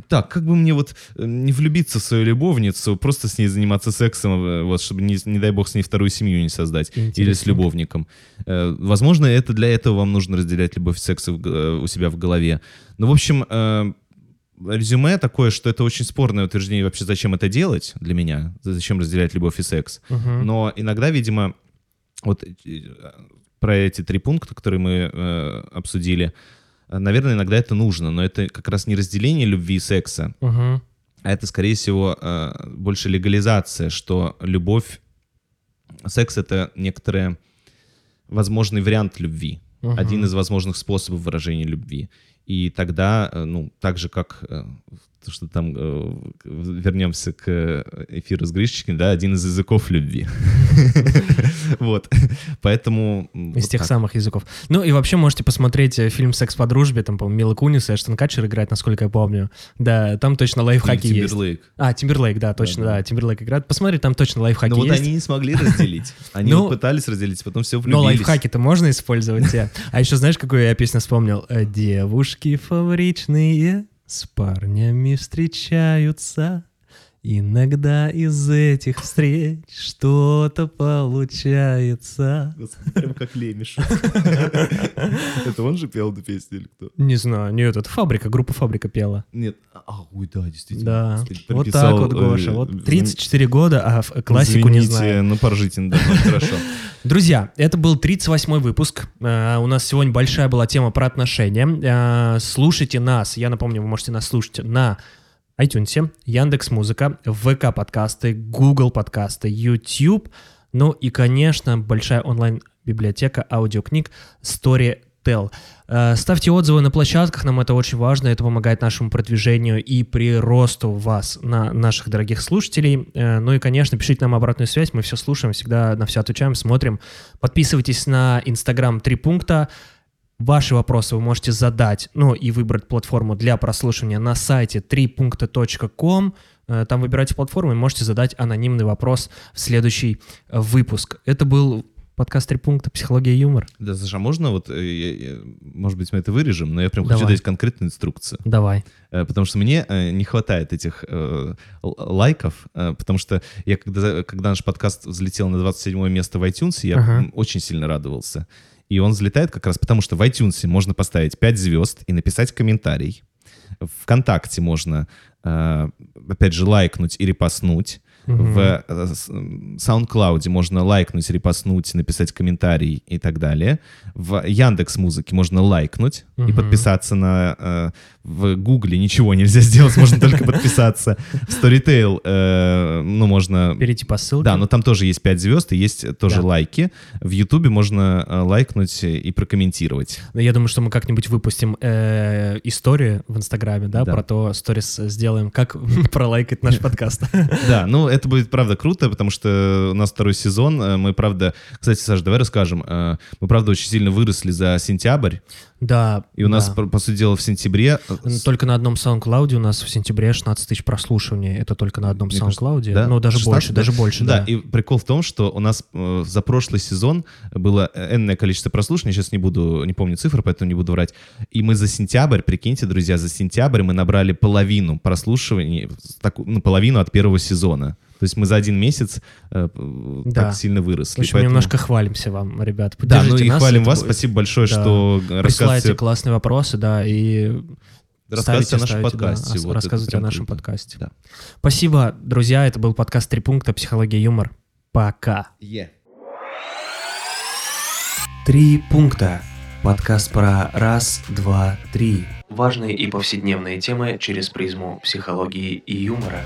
так, как бы мне вот э, не влюбиться в свою любовницу, просто с ней заниматься сексом, э, вот, чтобы, не, не дай бог, с ней вторую семью не создать, или с любовником. Э, Возможно, это для этого вам нужно разделять любовь и секс у себя в голове. Ну, в общем, резюме такое, что это очень спорное утверждение вообще, зачем это делать для меня, зачем разделять любовь и секс. Мгм. Но иногда, видимо, вот э, про эти три пункта, которые мы э, обсудили, э, наверное, иногда это нужно, но это как раз не разделение любви и секса, Мгм. а это, скорее всего, э, больше легализация, что любовь, секс — это некоторый возможный вариант любви, Мгм. один из возможных способов выражения любви. И тогда, э, ну, так же, как э, то, что там, э, вернемся к эфиру с Гришечкой, да, один из языков любви. Вот. Поэтому... Из вот тех так. самых языков. Ну и вообще можете посмотреть э, фильм «Секс по дружбе», там, по-моему, Мила Кунис и Эштон Катчер играет, насколько я помню. Да, там точно лайфхаки Или есть. Timberlake. А, Тимберлейк, да, точно, да, Тимберлейк играет. Посмотри, там точно лайфхаки Но вот есть. они не смогли разделить. Они Ну, вот пытались разделить, потом все Но влюбились. лайфхаки-то можно использовать. те. А еще знаешь, какую я песню вспомнил? Э, Девушки фаворичные с парнями встречаются. Иногда из этих встреч что-то получается. Господи, Прям как Лемиш. Это он же пел эту песню или кто? Не знаю, нет, это фабрика, группа фабрика пела. Нет. А, ой, да, действительно. Да, вот так вот, Гоша. э, Вот знам- 34 года, а классику не знаю. ну поржите надо мной, хорошо. Друзья, это был 38-й выпуск. Э, У нас сегодня большая была тема про отношения. Э, Слушайте нас, я напомню, вы можете нас слушать на iTunes, Яндекс Музыка, ВК подкасты, Google подкасты, YouTube, ну и, конечно, большая онлайн-библиотека аудиокниг Storytel. Э, Ставьте отзывы на площадках, нам это очень важно, это помогает нашему продвижению и приросту вас, на наших дорогих слушателей. Э, Ну и, конечно, пишите нам обратную связь, мы все слушаем, всегда на все отвечаем, смотрим. Подписывайтесь на Инстаграм «Три пункта», Ваши вопросы вы можете задать, ну и выбрать платформу для прослушивания на сайте 3.com. Э, Там выбирайте платформу и можете задать анонимный вопрос в следующий э, выпуск. Это был подкаст «Три пункта. Психология и юмор». Да, Саша, можно вот, э, я- я- может быть, мы это вырежем, но я прям хочу Давай. дать конкретную инструкцию. Давай. Потому что мне не хватает этих э, лайков, потому что я когда, когда наш подкаст взлетел на 27 место в iTunes, я Ага. очень сильно радовался. И он взлетает как раз потому, что в iTunes можно поставить 5 звезд и написать комментарий. ВКонтакте можно, э, опять же, лайкнуть и репостнуть. В э, SoundCloud можно лайкнуть, репостнуть, написать комментарий и так далее. В Яндекс Музыке можно лайкнуть и подписаться на... э, В Гугле ничего нельзя сделать, можно только подписаться. В Storytel, э, ну, можно... Перейти по ссылке. Да, но там тоже есть 5 звезд и есть тоже лайки. В Ютубе можно лайкнуть и прокомментировать. Но Я думаю, что мы как-нибудь выпустим историю в Инстаграме, да, Да. про то, сторис сделаем, как пролайкать наш подкаст. Да, ну это будет правда круто, потому что у нас второй сезон. э, Мы правда, кстати, Саша, давай расскажем. э, Мы правда очень сильно выросли за сентябрь, Да. и у нас, да. по, сути дела, в сентябре. э, Только на одном SoundCloud у нас в сентябре 16 тысяч прослушиваний. Это только на одном Мне кажется, SoundCloud. да? Ну, даже 16, больше, да? даже больше, Да, да. и прикол в том, что у нас за прошлый сезон было энное количество прослушиваний, сейчас не буду, не помню цифры, поэтому не буду врать. И мы за сентябрь, прикиньте, друзья, за сентябрь мы набрали половину прослушиваний, так, ну, половину от первого сезона. То есть мы за один месяц э, Да. так сильно выросли. В общем, поэтому- немножко хвалимся вам, ребят. Да, ну Поддержите и нас, хвалим вас. будет- Спасибо большое, Да. что Присылайте рассказываете, классные вопросы, да, и рассказывайте о нашем ставите, да, подкасте. ос- Вот, рассказывайте о нашем круто. подкасте. Да. Спасибо, друзья. Это был подкаст «Три пункта. Психология, юмор». Пока. Три пункта. Подкаст про раз, два, три. Важные и повседневные темы через призму психологии и юмора.